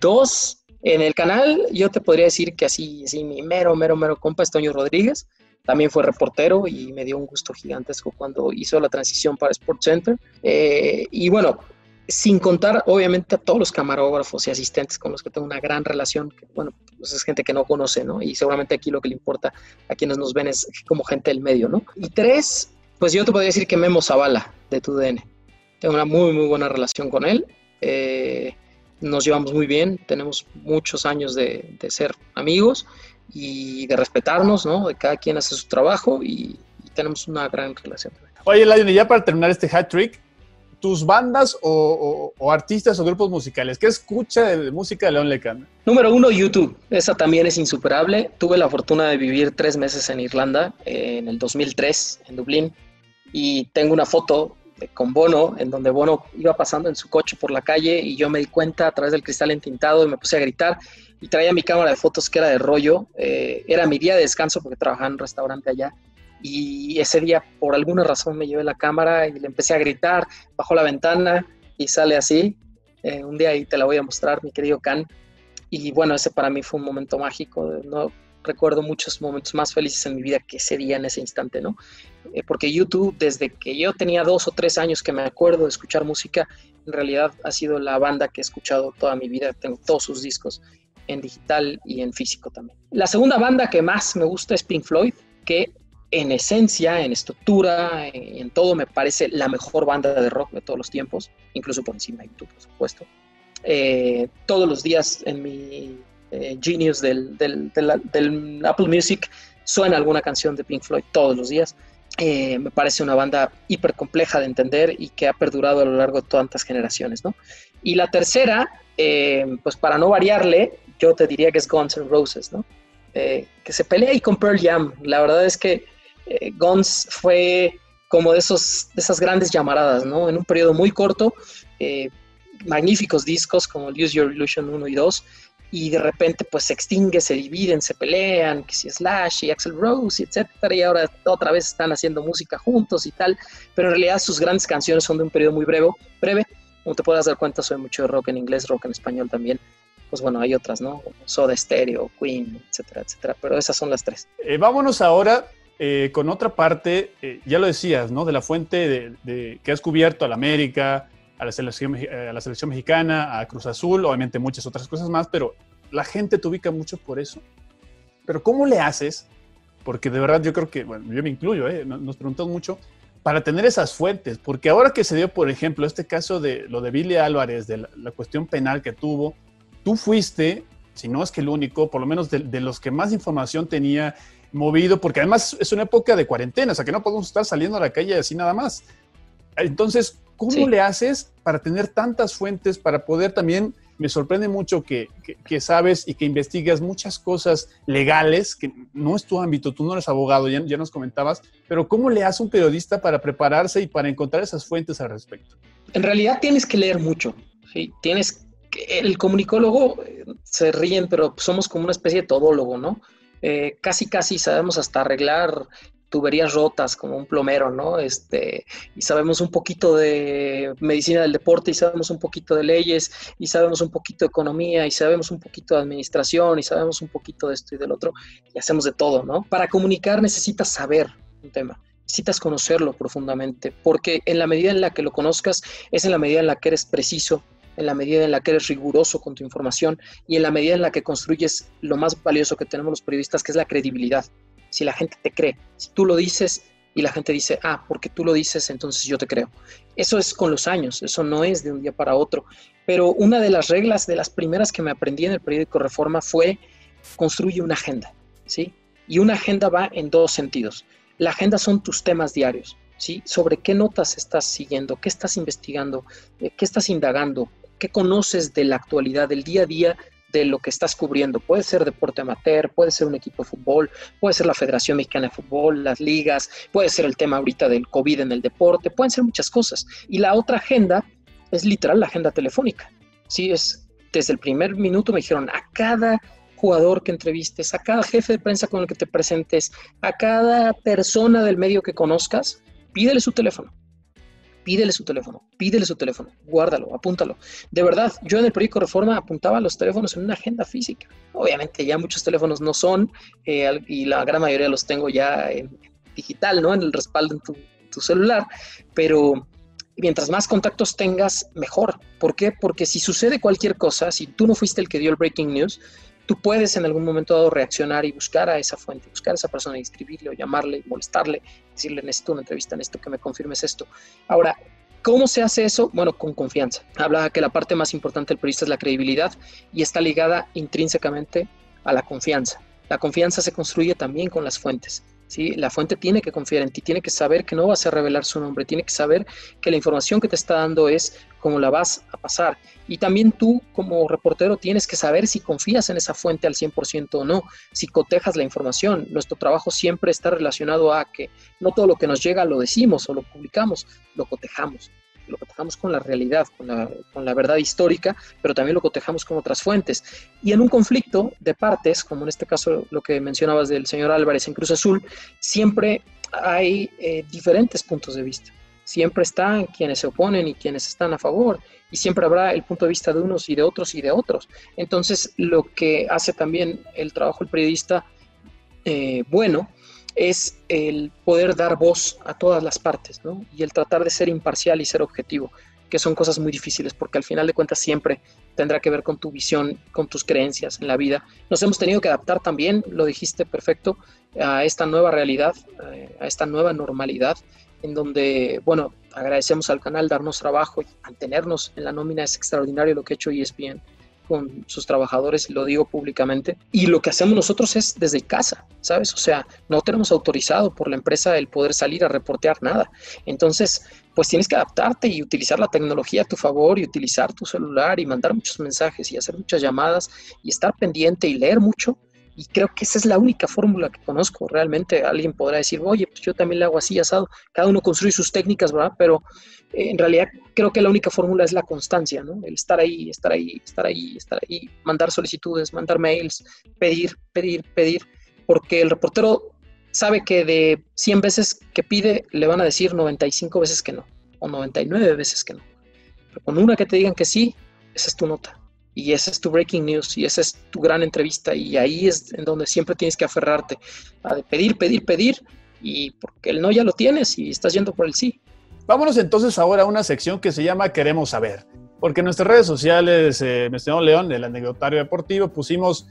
dos, en el canal yo te podría decir que así, así mi mero, mero, mero compa es Rodríguez. También fue reportero y me dio un gusto gigantesco cuando hizo la transición para SportsCenter. Eh, y bueno, sin contar obviamente a todos los camarógrafos y asistentes con los que tengo una gran relación, que, bueno, pues es gente que no conoce, ¿no? Y seguramente aquí lo que le importa a quienes nos ven es como gente del medio, ¿no? Y tres, pues yo te podría decir que Memo Zavala de TUDN. Tengo una muy, muy buena relación con él. Eh, nos llevamos muy bien, tenemos muchos años de, ser amigos y de respetarnos, ¿no? De cada quien hace su trabajo y, tenemos una gran relación. Oye, Lion, ya para terminar este hat trick, tus bandas o, artistas o grupos musicales, ¿qué escucha de, música de León Lecana? Número uno, YouTube. Esa también es insuperable. Tuve la fortuna de vivir tres meses en Irlanda, eh, en el 2003, en Dublín, y tengo una foto con Bono, en donde Bono iba pasando en su coche por la calle y yo me di cuenta a través del cristal entintado y me puse a gritar y traía mi cámara de fotos que era de rollo. Eh, era mi día de descanso porque trabajaba en un restaurante allá y ese día por alguna razón me llevé la cámara y le empecé a gritar bajo la ventana y sale así. Eh, un día ahí te la voy a mostrar, mi querido Can. Y bueno, ese para mí fue un momento mágico. No, recuerdo muchos momentos más felices en mi vida que ese día, en ese instante, ¿no? Eh, porque YouTube, desde que yo tenía dos o tres años que me acuerdo de escuchar música, en realidad ha sido la banda que he escuchado toda mi vida. Tengo todos sus discos en digital y en físico también. La segunda banda que más me gusta es Pink Floyd, que en esencia, en estructura, en, en todo me parece la mejor banda de rock de todos los tiempos, incluso por encima de YouTube, por supuesto. eh, todos los días en mi eh, Genius del, del, del, Apple Music suena alguna canción de Pink Floyd todos los días. Eh, me parece una banda hiper compleja de entender y que ha perdurado a lo largo de tantas generaciones, ¿no? Y la tercera, pues para no variarle, yo te diría que es Guns N' Roses, ¿no? que se pelea ahí con Pearl Jam. La verdad es que Guns fue como de, esos, esas grandes llamaradas, ¿no? En un periodo muy corto, eh, magníficos discos como Use Your Illusion 1 y 2, y de repente pues se extingue, se dividen, se pelean, que si Slash y Axel Rose, etcétera, y ahora otra vez están haciendo música juntos y tal, pero en realidad sus grandes canciones son de un periodo muy breve, breve, como te puedas dar cuenta soy mucho de rock en inglés, rock en español también, pues bueno, hay otras, ¿no? Soda Stereo, Queen, etcétera, etcétera, pero esas son las tres. Eh, vámonos ahora eh, con otra parte, eh, ya lo decías, ¿no? De la fuente que has cubierto a la América, a la, selección, a la selección mexicana, a Cruz Azul, obviamente muchas otras cosas más, pero la gente te ubica mucho por eso. Pero ¿cómo le haces? Porque de verdad yo creo que, bueno, yo me incluyo, ¿eh? nos preguntamos mucho, para tener esas fuentes, porque ahora que se dio, por ejemplo, este caso de lo de Billy Álvarez, de la, cuestión penal que tuvo, tú fuiste, si no es que el único, por lo menos de los que más información tenía movido, porque además es una época de cuarentena, o sea que no podemos estar saliendo a la calle así nada más. Entonces, ¿cómo le haces para tener tantas fuentes, para poder también, me sorprende mucho que, que, sabes y que investigas muchas cosas legales, que no es tu ámbito, tú no eres abogado, ya, ya nos comentabas, pero ¿cómo le hace un periodista para prepararse y para encontrar esas fuentes al respecto? En realidad tienes que leer mucho, ¿sí? Tienes el comunicólogo eh, se ríen, pero somos como una especie de todólogo, ¿no? Eh, casi casi sabemos hasta arreglar tuberías rotas como un plomero, ¿no? Este, y sabemos un poquito de medicina del deporte y sabemos un poquito de leyes y sabemos un poquito de economía y sabemos un poquito de administración y sabemos un poquito de esto y del otro y hacemos de todo, ¿no? Para comunicar necesitas saber un tema. Necesitas conocerlo profundamente, porque en la medida en la que lo conozcas, es en la medida en la que eres preciso, en la medida en la que eres riguroso con tu información y en la medida en la que construyes lo más valioso que tenemos los periodistas, que es la credibilidad. Si la gente te cree, si tú lo dices y la gente dice, ah, porque tú lo dices, entonces yo te creo. Eso es con los años, eso no es de un día para otro. Pero una de las reglas, de las primeras que me aprendí en el periódico Reforma fue construye una agenda, ¿sí? Y una agenda va en dos sentidos. La agenda son tus temas diarios, ¿sí? Sobre qué notas estás siguiendo, qué estás investigando, eh, qué estás indagando, ¿Qué conoces de la actualidad, del día a día de lo que estás cubriendo? Puede ser deporte amateur, puede ser un equipo de fútbol, puede ser la Federación Mexicana de Fútbol, las ligas, puede ser el tema ahorita del COVID en el deporte, pueden ser muchas cosas. Y la otra agenda es literal la agenda telefónica. Sí, es desde el primer minuto me dijeron a cada jugador que entrevistes, a cada jefe de prensa con el que te presentes, a cada persona del medio que conozcas, pídele su teléfono pídele su teléfono, pídele su teléfono, guárdalo, apúntalo. De verdad, yo en el proyecto Reforma apuntaba los teléfonos en una agenda física. Obviamente ya muchos teléfonos no son eh, y la gran mayoría los tengo ya digital, ¿no? En el respaldo en tu, tu celular, pero mientras más contactos tengas, mejor. ¿Por qué? Porque si sucede cualquier cosa, si tú no fuiste el que dio el breaking news, tú puedes en algún momento dado reaccionar y buscar a esa fuente, buscar a esa persona y escribirle o llamarle, molestarle, decirle, necesito una entrevista, necesito que me confirmes esto. Ahora, ¿cómo se hace eso? Bueno, con confianza. Hablaba que la parte más importante del periodista es la credibilidad y está ligada intrínsecamente a la confianza. La confianza se construye también con las fuentes. ¿Sí? La fuente tiene que confiar en ti, tiene que saber que no vas a revelar su nombre, tiene que saber que la información que te está dando es como la vas a pasar. Y también tú como reportero tienes que saber si confías en esa fuente al 100% o no, si cotejas la información. Nuestro trabajo siempre está relacionado a que no todo lo que nos llega lo decimos o lo publicamos, lo cotejamos lo cotejamos con la realidad, con la, verdad histórica, pero también lo cotejamos con otras fuentes. Y en un conflicto de partes, como en este caso lo que mencionabas del señor Álvarez en Cruz Azul, siempre hay eh, diferentes puntos de vista. Siempre están quienes se oponen y quienes están a favor, y siempre habrá el punto de vista de unos y de otros y de otros. Entonces, lo que hace también el trabajo del periodista eh, bueno es el poder dar voz a todas las partes, ¿no? Y el tratar de ser imparcial y ser objetivo, que son cosas muy difíciles, porque al final de cuentas siempre tendrá que ver con tu visión, con tus creencias en la vida. Nos hemos tenido que adaptar también, lo dijiste perfecto, a esta nueva realidad, eh, a esta nueva normalidad, en donde, bueno, agradecemos al canal darnos trabajo y mantenernos en la nómina. Es extraordinario lo que ha hecho ESPN con sus trabajadores, lo digo públicamente. Y lo que hacemos nosotros es desde casa, ¿sabes? O sea, no tenemos autorizado por la empresa el poder salir a reportear nada. Entonces, pues tienes que adaptarte y utilizar la tecnología a tu favor y utilizar tu celular y mandar muchos mensajes y hacer muchas llamadas y estar pendiente y leer mucho y creo que esa es la única fórmula que conozco. Realmente alguien podrá decir, oye, pues yo también le hago así asado. Cada uno construye sus técnicas, ¿verdad? Pero eh, en realidad creo que la única fórmula es la constancia, ¿no? El estar ahí, estar ahí, estar ahí, estar ahí, mandar solicitudes, mandar mails, pedir, pedir, pedir. Porque el reportero sabe que de 100 veces que pide, le van a decir 95 veces que no, o 99 veces que no. Pero con una que te digan que sí, esa es tu nota y ese es tu breaking news y esa es tu gran entrevista y ahí es en donde siempre tienes que aferrarte a pedir, pedir, pedir y porque el no ya lo tienes y estás yendo por el sí. Vámonos entonces ahora a una sección que se llama Queremos saber, porque en nuestras redes sociales, eh, me León, el anecdotario deportivo, pusimos,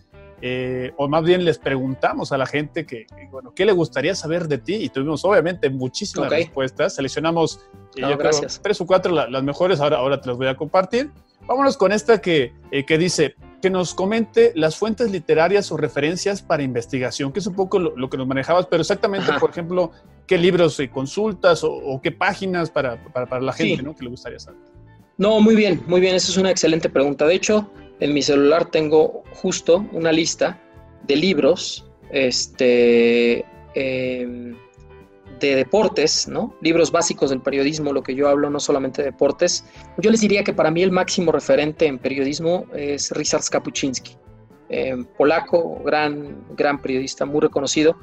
eh, o más bien les preguntamos a la gente que, bueno, qué le gustaría saber de ti y tuvimos obviamente muchísimas respuestas, seleccionamos eh, tres o cuatro las mejores, ahora, ahora te las voy a compartir. Vámonos con esta que, eh, que dice que nos comente las fuentes literarias o referencias para investigación, que es un poco lo, que nos manejabas, pero exactamente, por ejemplo, qué libros eh, consultas o, qué páginas para, para, la gente ¿no? que le gustaría saber. No, muy bien, muy bien, esa es una excelente pregunta. De hecho, en mi celular tengo justo una lista de libros este, eh, de deportes, ¿no? Libros básicos del periodismo, lo que yo hablo, no solamente de deportes. Yo les diría que para mí el máximo referente en periodismo es Ryszard Kapuczynski, eh, polaco, gran, gran periodista, muy reconocido.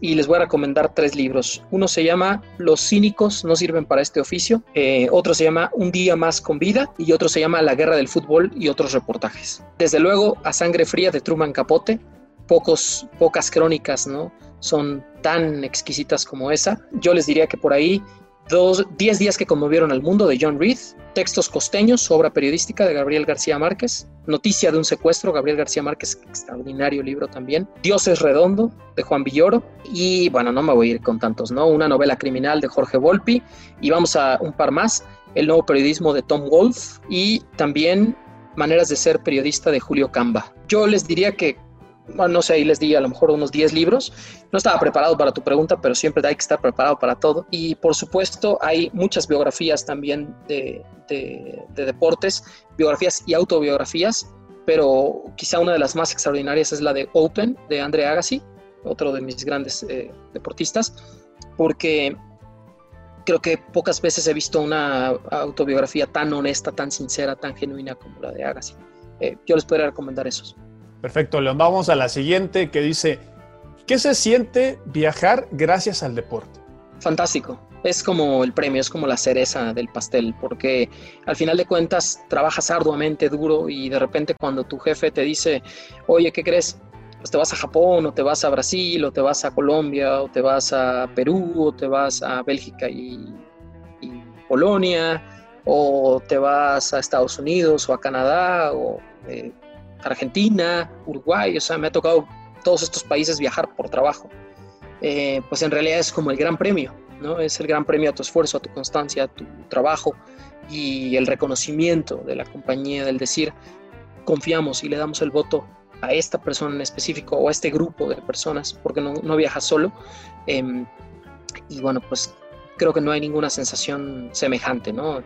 Y les voy a recomendar tres libros. Uno se llama Los cínicos no sirven para este oficio, eh, otro se llama Un día más con vida y otro se llama La guerra del fútbol y otros reportajes. Desde luego, A sangre fría de Truman Capote, pocos, pocas crónicas, ¿no? son tan exquisitas como esa. Yo les diría que por ahí, dos, Diez días que conmovieron al mundo de John Reed, Textos costeños, obra periodística de Gabriel García Márquez, Noticia de un secuestro, Gabriel García Márquez, extraordinario libro también, Dios es redondo, de Juan Villoro, y bueno, no me voy a ir con tantos, ¿no? Una novela criminal de Jorge Volpi, y vamos a un par más, El nuevo periodismo de Tom Wolfe, y también Maneras de ser periodista de Julio Camba. Yo les diría que no sé, ahí les di a lo mejor unos 10 libros. No estaba preparado para tu pregunta, pero siempre hay que estar preparado para todo. Y por supuesto hay muchas biografías también de, deportes, biografías y autobiografías, pero quizá una de las más extraordinarias es la de Open, de Andre Agassi, otro de mis grandes eh, deportistas, porque creo que pocas veces he visto una autobiografía tan honesta, tan sincera, tan genuina como la de Agassi. Eh, yo les podría recomendar esos. Perfecto, León. Vamos a la siguiente que dice, ¿qué se siente viajar gracias al deporte? Fantástico. Es como el premio, es como la cereza del pastel, porque al final de cuentas trabajas arduamente, duro, y de repente cuando tu jefe te dice, oye, ¿qué crees? Pues te vas a Japón, o te vas a Brasil, o te vas a Colombia, o te vas a Perú, o te vas a Bélgica y, Polonia, o te vas a Estados Unidos, o a Canadá, o eh, Argentina, Uruguay, o sea, me ha tocado todos estos países viajar por trabajo. Eh, pues en realidad es como el gran premio, ¿no? Es el gran premio a tu esfuerzo, a tu constancia, a tu trabajo y el reconocimiento de la compañía, del decir, confiamos y le damos el voto a esta persona en específico o a este grupo de personas, porque no, no viajas solo. Em, y bueno, pues creo que no hay ninguna sensación semejante, ¿no?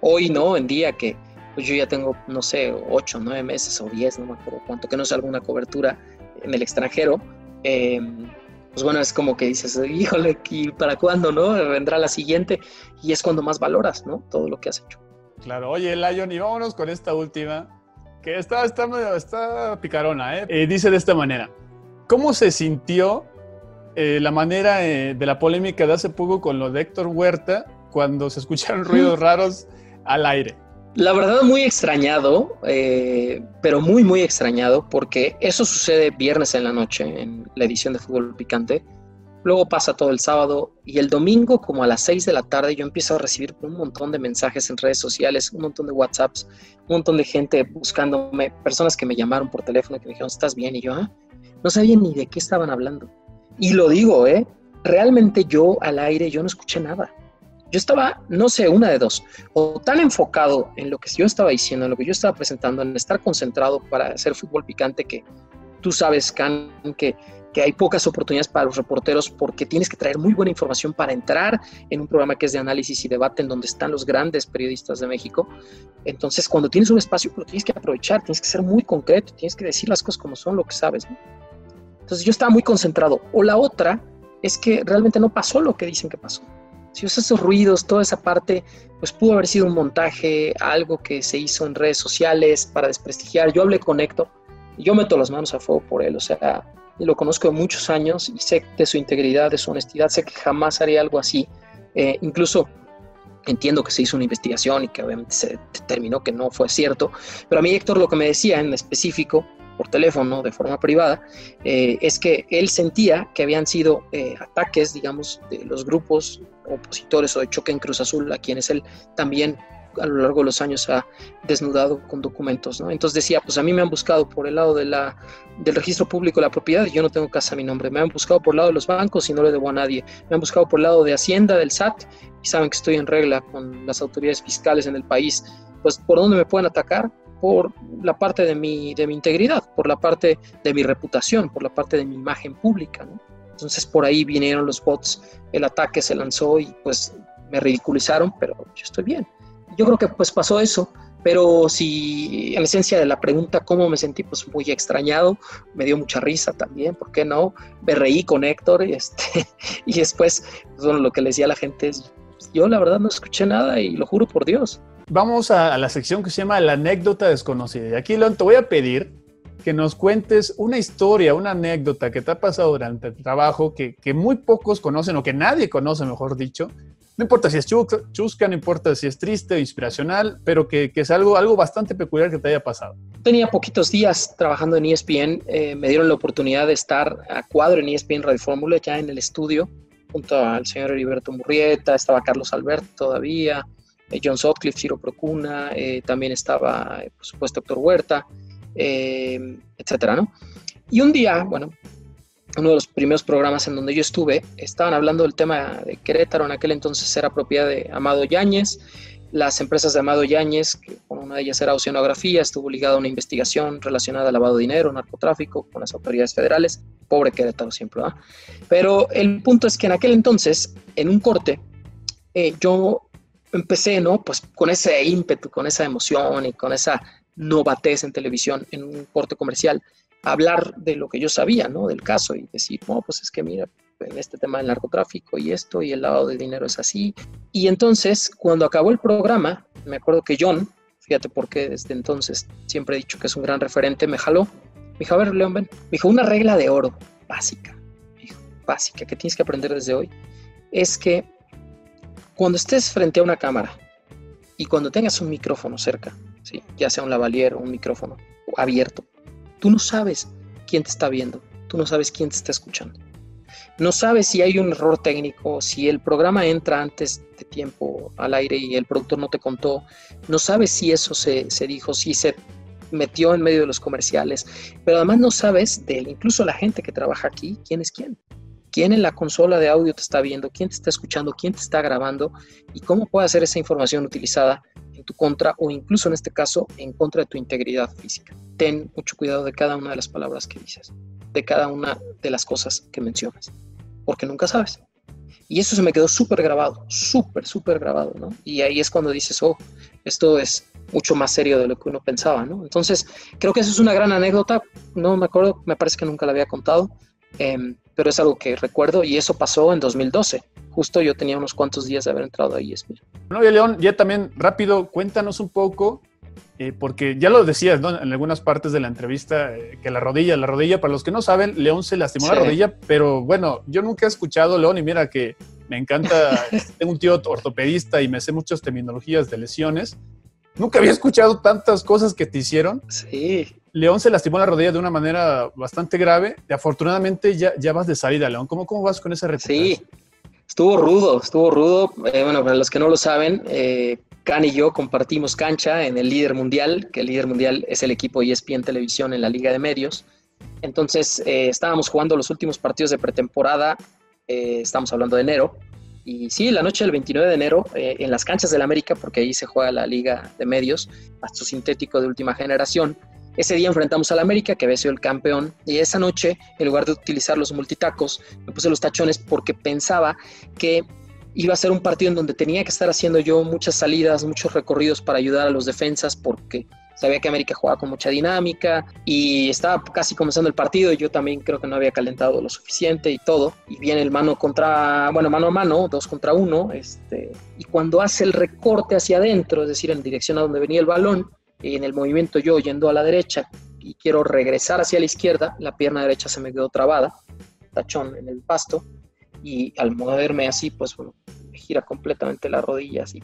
Hoy, ¿no? En día que pues yo ya tengo, no sé, ocho, nueve meses o diez, no me acuerdo cuánto, que no es alguna cobertura en el extranjero, em, pues bueno, es como que dices, híjole, ¿y para cuándo, no? Vendrá la siguiente y es cuando más valoras, ¿no? Todo lo que has hecho. Claro, oye, Lion, y vámonos con esta última, que está, está, está picarona, ¿eh? ¿eh? Dice de esta manera, ¿cómo se sintió eh, la manera eh, de la polémica de hace poco con lo de Héctor Huerta cuando se escucharon ruidos raros al aire? La verdad, muy extrañado, eh, pero muy, muy extrañado, porque eso sucede viernes en la noche en la edición de Fútbol Picante. Luego pasa todo el sábado y el domingo, como a las 6 de la tarde, yo empiezo a recibir un montón de mensajes en redes sociales, un montón de WhatsApps, un montón de gente buscándome, personas que me llamaron por teléfono que me dijeron, ¿estás bien? Y yo, ah, no sabía ni de qué estaban hablando. Y lo digo, ¿eh? realmente yo al aire, yo no escuché nada. Yo estaba, no sé, una de dos, o tan enfocado en lo que yo estaba diciendo, en lo que yo estaba presentando, en estar concentrado para hacer fútbol picante, que tú sabes, Can, que, que hay pocas oportunidades para los reporteros porque tienes que traer muy buena información para entrar en un programa que es de análisis y debate en donde están los grandes periodistas de México. Entonces, cuando tienes un espacio, lo tienes que aprovechar, tienes que ser muy concreto, tienes que decir las cosas como son, lo que sabes. Entonces, yo estaba muy concentrado. O la otra es que realmente no pasó lo que dicen que pasó si esos ruidos, toda esa parte, pues pudo haber sido un montaje, algo que se hizo en redes sociales para desprestigiar. Yo hablé con Héctor y yo meto las manos a fuego por él, o sea, lo conozco de muchos años y sé de su integridad, de su honestidad, sé que jamás haría algo así. Eh, incluso entiendo que se hizo una investigación y que obviamente se determinó que no fue cierto, pero a mí Héctor lo que me decía en específico por teléfono de forma privada, eh, es que él sentía que habían sido eh, ataques, digamos, de los grupos opositores o de choque en Cruz Azul, a quienes él también a lo largo de los años ha desnudado con documentos, ¿no? Entonces decía, pues a mí me han buscado por el lado de la, del registro público de la propiedad y yo no tengo casa a mi nombre, me han buscado por el lado de los bancos y no le debo a nadie, me han buscado por el lado de Hacienda, del SAT y saben que estoy en regla con las autoridades fiscales en el país, pues ¿por dónde me pueden atacar? Por la parte de mi, de mi integridad, por la parte de mi reputación, por la parte de mi imagen pública. Entonces por ahí vinieron los bots, el ataque se lanzó y pues me ridiculizaron, pero yo estoy bien. Yo creo que pues pasó eso, pero si en esencia de la pregunta cómo me sentí, pues muy extrañado, me dio mucha risa también, ¿por qué no? Me reí con Héctor y, este, y después, pues, bueno, lo que le decía a la gente es, yo la verdad no escuché nada y lo juro por Dios. Vamos a, la sección que se llama La anécdota desconocida. Y aquí, León, te voy a pedir que nos cuentes una historia, una anécdota que te ha pasado durante el trabajo que, muy pocos conocen o que nadie conoce, mejor dicho. No importa si es chusca, no importa si es triste o inspiracional, pero que, es algo, algo bastante peculiar que te haya pasado. Tenía poquitos días trabajando en ESPN. Eh, me dieron la oportunidad de estar a cuadro en ESPN Radio Fórmula, ya en el estudio, junto al señor Heriberto Murrieta, estaba Carlos Alberto todavía, John Sutcliffe, Ciro Procuna, eh, también estaba, eh, por supuesto, Doctor Huerta, etcétera, ¿no? Y un día, bueno, uno de los primeros programas en donde yo estuve, estaban hablando del tema de Querétaro, en aquel entonces era propiedad de Amado Yáñez, las empresas de Amado Yáñez, que una de ellas era Oceanografía, estuvo ligada a una investigación relacionada al lavado de dinero, narcotráfico, con las autoridades federales, pobre Querétaro siempre, ¿verdad? Pero el punto es que en aquel entonces, en un corte, yo empecé, ¿no? Pues con ese ímpetu, con esa emoción y con esa novatez en televisión, en un corte comercial, a hablar de lo que yo sabía, ¿no? Del caso y decir, no, pues es que mira, en este tema del narcotráfico y esto y el lavado de dinero es así. Y entonces, cuando acabó el programa, me acuerdo que John, fíjate porque desde entonces siempre he dicho que es un gran referente, me jaló. Me dijo, a ver, León, ven. Me dijo, una regla de oro básica, dijo, básica, que tienes que aprender desde hoy, es que cuando estés frente a una cámara y cuando tengas un micrófono cerca, ¿sí? ya sea un lavalier o un micrófono abierto, tú no sabes quién te está viendo, tú no sabes quién te está escuchando. No sabes si hay un error técnico, si el programa entra antes de tiempo al aire y el productor no te contó, no sabes si eso se, se dijo, si se metió en medio de los comerciales, pero además no sabes de incluso la gente que trabaja aquí, quién es quién quién en la consola de audio te está viendo, quién te está escuchando, quién te está grabando y cómo puede ser esa información utilizada en tu contra o incluso en este caso en contra de tu integridad física. Ten mucho cuidado de cada una de las palabras que dices, de cada una de las cosas que mencionas, porque nunca sabes. Y eso se me quedó súper grabado, súper, súper grabado, ¿no? Y ahí es cuando dices, oh, esto es mucho más serio de lo que uno pensaba, ¿no? Entonces, creo que eso es una gran anécdota, no me acuerdo, me parece que nunca la había contado, Em, pero es algo que recuerdo y eso pasó en 2012. Justo yo tenía unos cuantos días de haber entrado a ESPN. No, y León, ya también rápido, cuéntanos un poco, eh, porque ya lo decías ¿no? en algunas partes de la entrevista, eh, que la rodilla, la rodilla, para los que no saben, León se lastimó la rodilla, pero bueno, yo nunca he escuchado, León, y mira que me encanta, tengo un tío ortopedista y me sé muchas terminologías de lesiones. Nunca había escuchado tantas cosas que te hicieron. Sí. León se lastimó la rodilla de una manera bastante grave. Afortunadamente ya, ya vas de salida, León. ¿Cómo, cómo vas con esa recuperación? Sí, estuvo rudo, estuvo rudo. Eh, bueno, para los que no lo saben, eh, Can y yo compartimos cancha en el líder mundial, que el líder mundial es el equipo ESPN Televisión en la Liga de Medios. Entonces, eh, estábamos jugando los últimos partidos de pretemporada eh, estamos hablando de enero, y sí, la noche del 29 de enero, eh, en las canchas del América, porque ahí se juega la Liga de Medios, pasto sintético de última generación, ese día enfrentamos al América, que había sido el campeón, y esa noche, en lugar de utilizar los multitacos, me puse los tachones porque pensaba que iba a ser un partido en donde tenía que estar haciendo yo muchas salidas, muchos recorridos para ayudar a los defensas, porque Sabía que América jugaba con mucha dinámica y estaba casi comenzando el partido y yo también creo que no había calentado lo suficiente y todo. Y viene el mano contra, bueno, mano a mano, dos contra uno. Este, y cuando hace el recorte hacia adentro, es decir, en dirección a donde venía el balón, en el movimiento yo yendo a la derecha y quiero regresar hacia la izquierda, la pierna derecha se me quedó trabada, tachón en el pasto. Y al moverme así, pues bueno, gira completamente la rodilla así.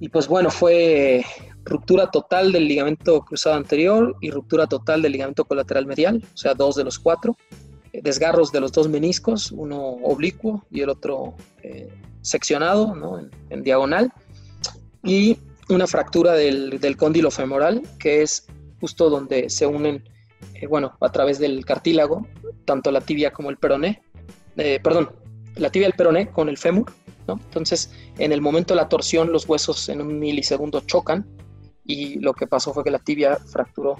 Y pues bueno, fue ruptura total del ligamento cruzado anterior y ruptura total del ligamento colateral medial, o sea, dos de los cuatro. Eh, desgarros de los dos meniscos, uno oblicuo y el otro eh, seccionado, ¿no? en, diagonal. Y una fractura del, del, cóndilo femoral, que es justo donde se unen, eh, bueno, a través del cartílago, tanto la tibia como el peroné, perdón, la tibia y el peroné con el fémur, ¿no? Entonces, en el momento de la torsión, los huesos en un milisegundo chocan y lo que pasó fue que la tibia fracturó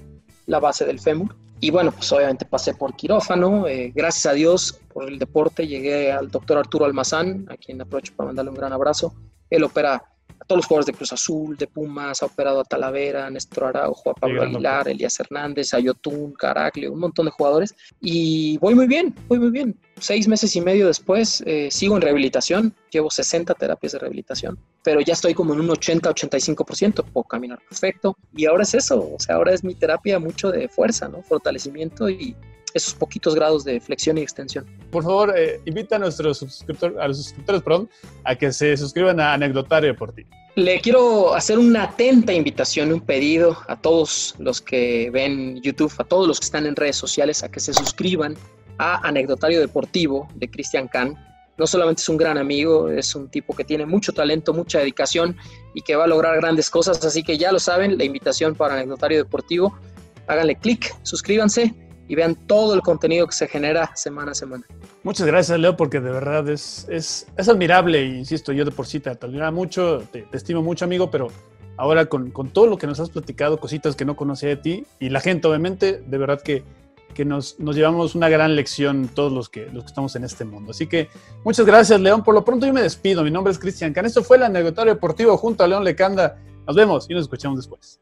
la base del fémur. Y bueno, pues obviamente pasé por quirófano, eh, gracias a Dios por el deporte llegué al doctor Arturo Almazán, a quien aprovecho para mandarle un gran abrazo. Él opera a todos los jugadores de Cruz Azul, de Pumas, ha operado a Talavera, Néstor Araujo, a Pablo Aguilar, Elías Hernández, a Yotun, Caraglio, un montón de jugadores. Y voy muy bien, voy muy bien. Seis meses y medio después eh, sigo en rehabilitación, llevo 60 terapias de rehabilitación, pero ya estoy como en un 80-85%, puedo caminar perfecto. Y ahora es eso, o sea, ahora es mi terapia mucho de fuerza, ¿no? Fortalecimiento y esos poquitos grados de flexión y extensión. Por favor, eh, invita a nuestros suscriptores, a los suscriptores, perdón, a que se suscriban a Anecdotario Deportivo. Le quiero hacer una atenta invitación, un pedido a todos los que ven YouTube, a todos los que están en redes sociales, a que se suscriban a Anecdotario Deportivo de Cristian Kahn. No solamente es un gran amigo, es un tipo que tiene mucho talento, mucha dedicación y que va a lograr grandes cosas. Así que ya lo saben, la invitación para Anecdotario Deportivo. Háganle clic, suscríbanse y vean todo el contenido que se genera semana a semana. Muchas gracias, Leo, porque de verdad es, es, es admirable, insisto, yo de por sí te admiro mucho, te, estimo mucho, amigo, pero ahora con, con, todo lo que nos has platicado, cositas que no conocía de ti, y la gente, obviamente, de verdad que, que nos, nos, llevamos una gran lección todos los que, los que estamos en este mundo. Así que muchas gracias, León. Por lo pronto yo me despido. Mi nombre es Cristian Can. Esto fue el anecdotario deportivo junto a León Lecanda. Nos vemos y nos escuchamos después.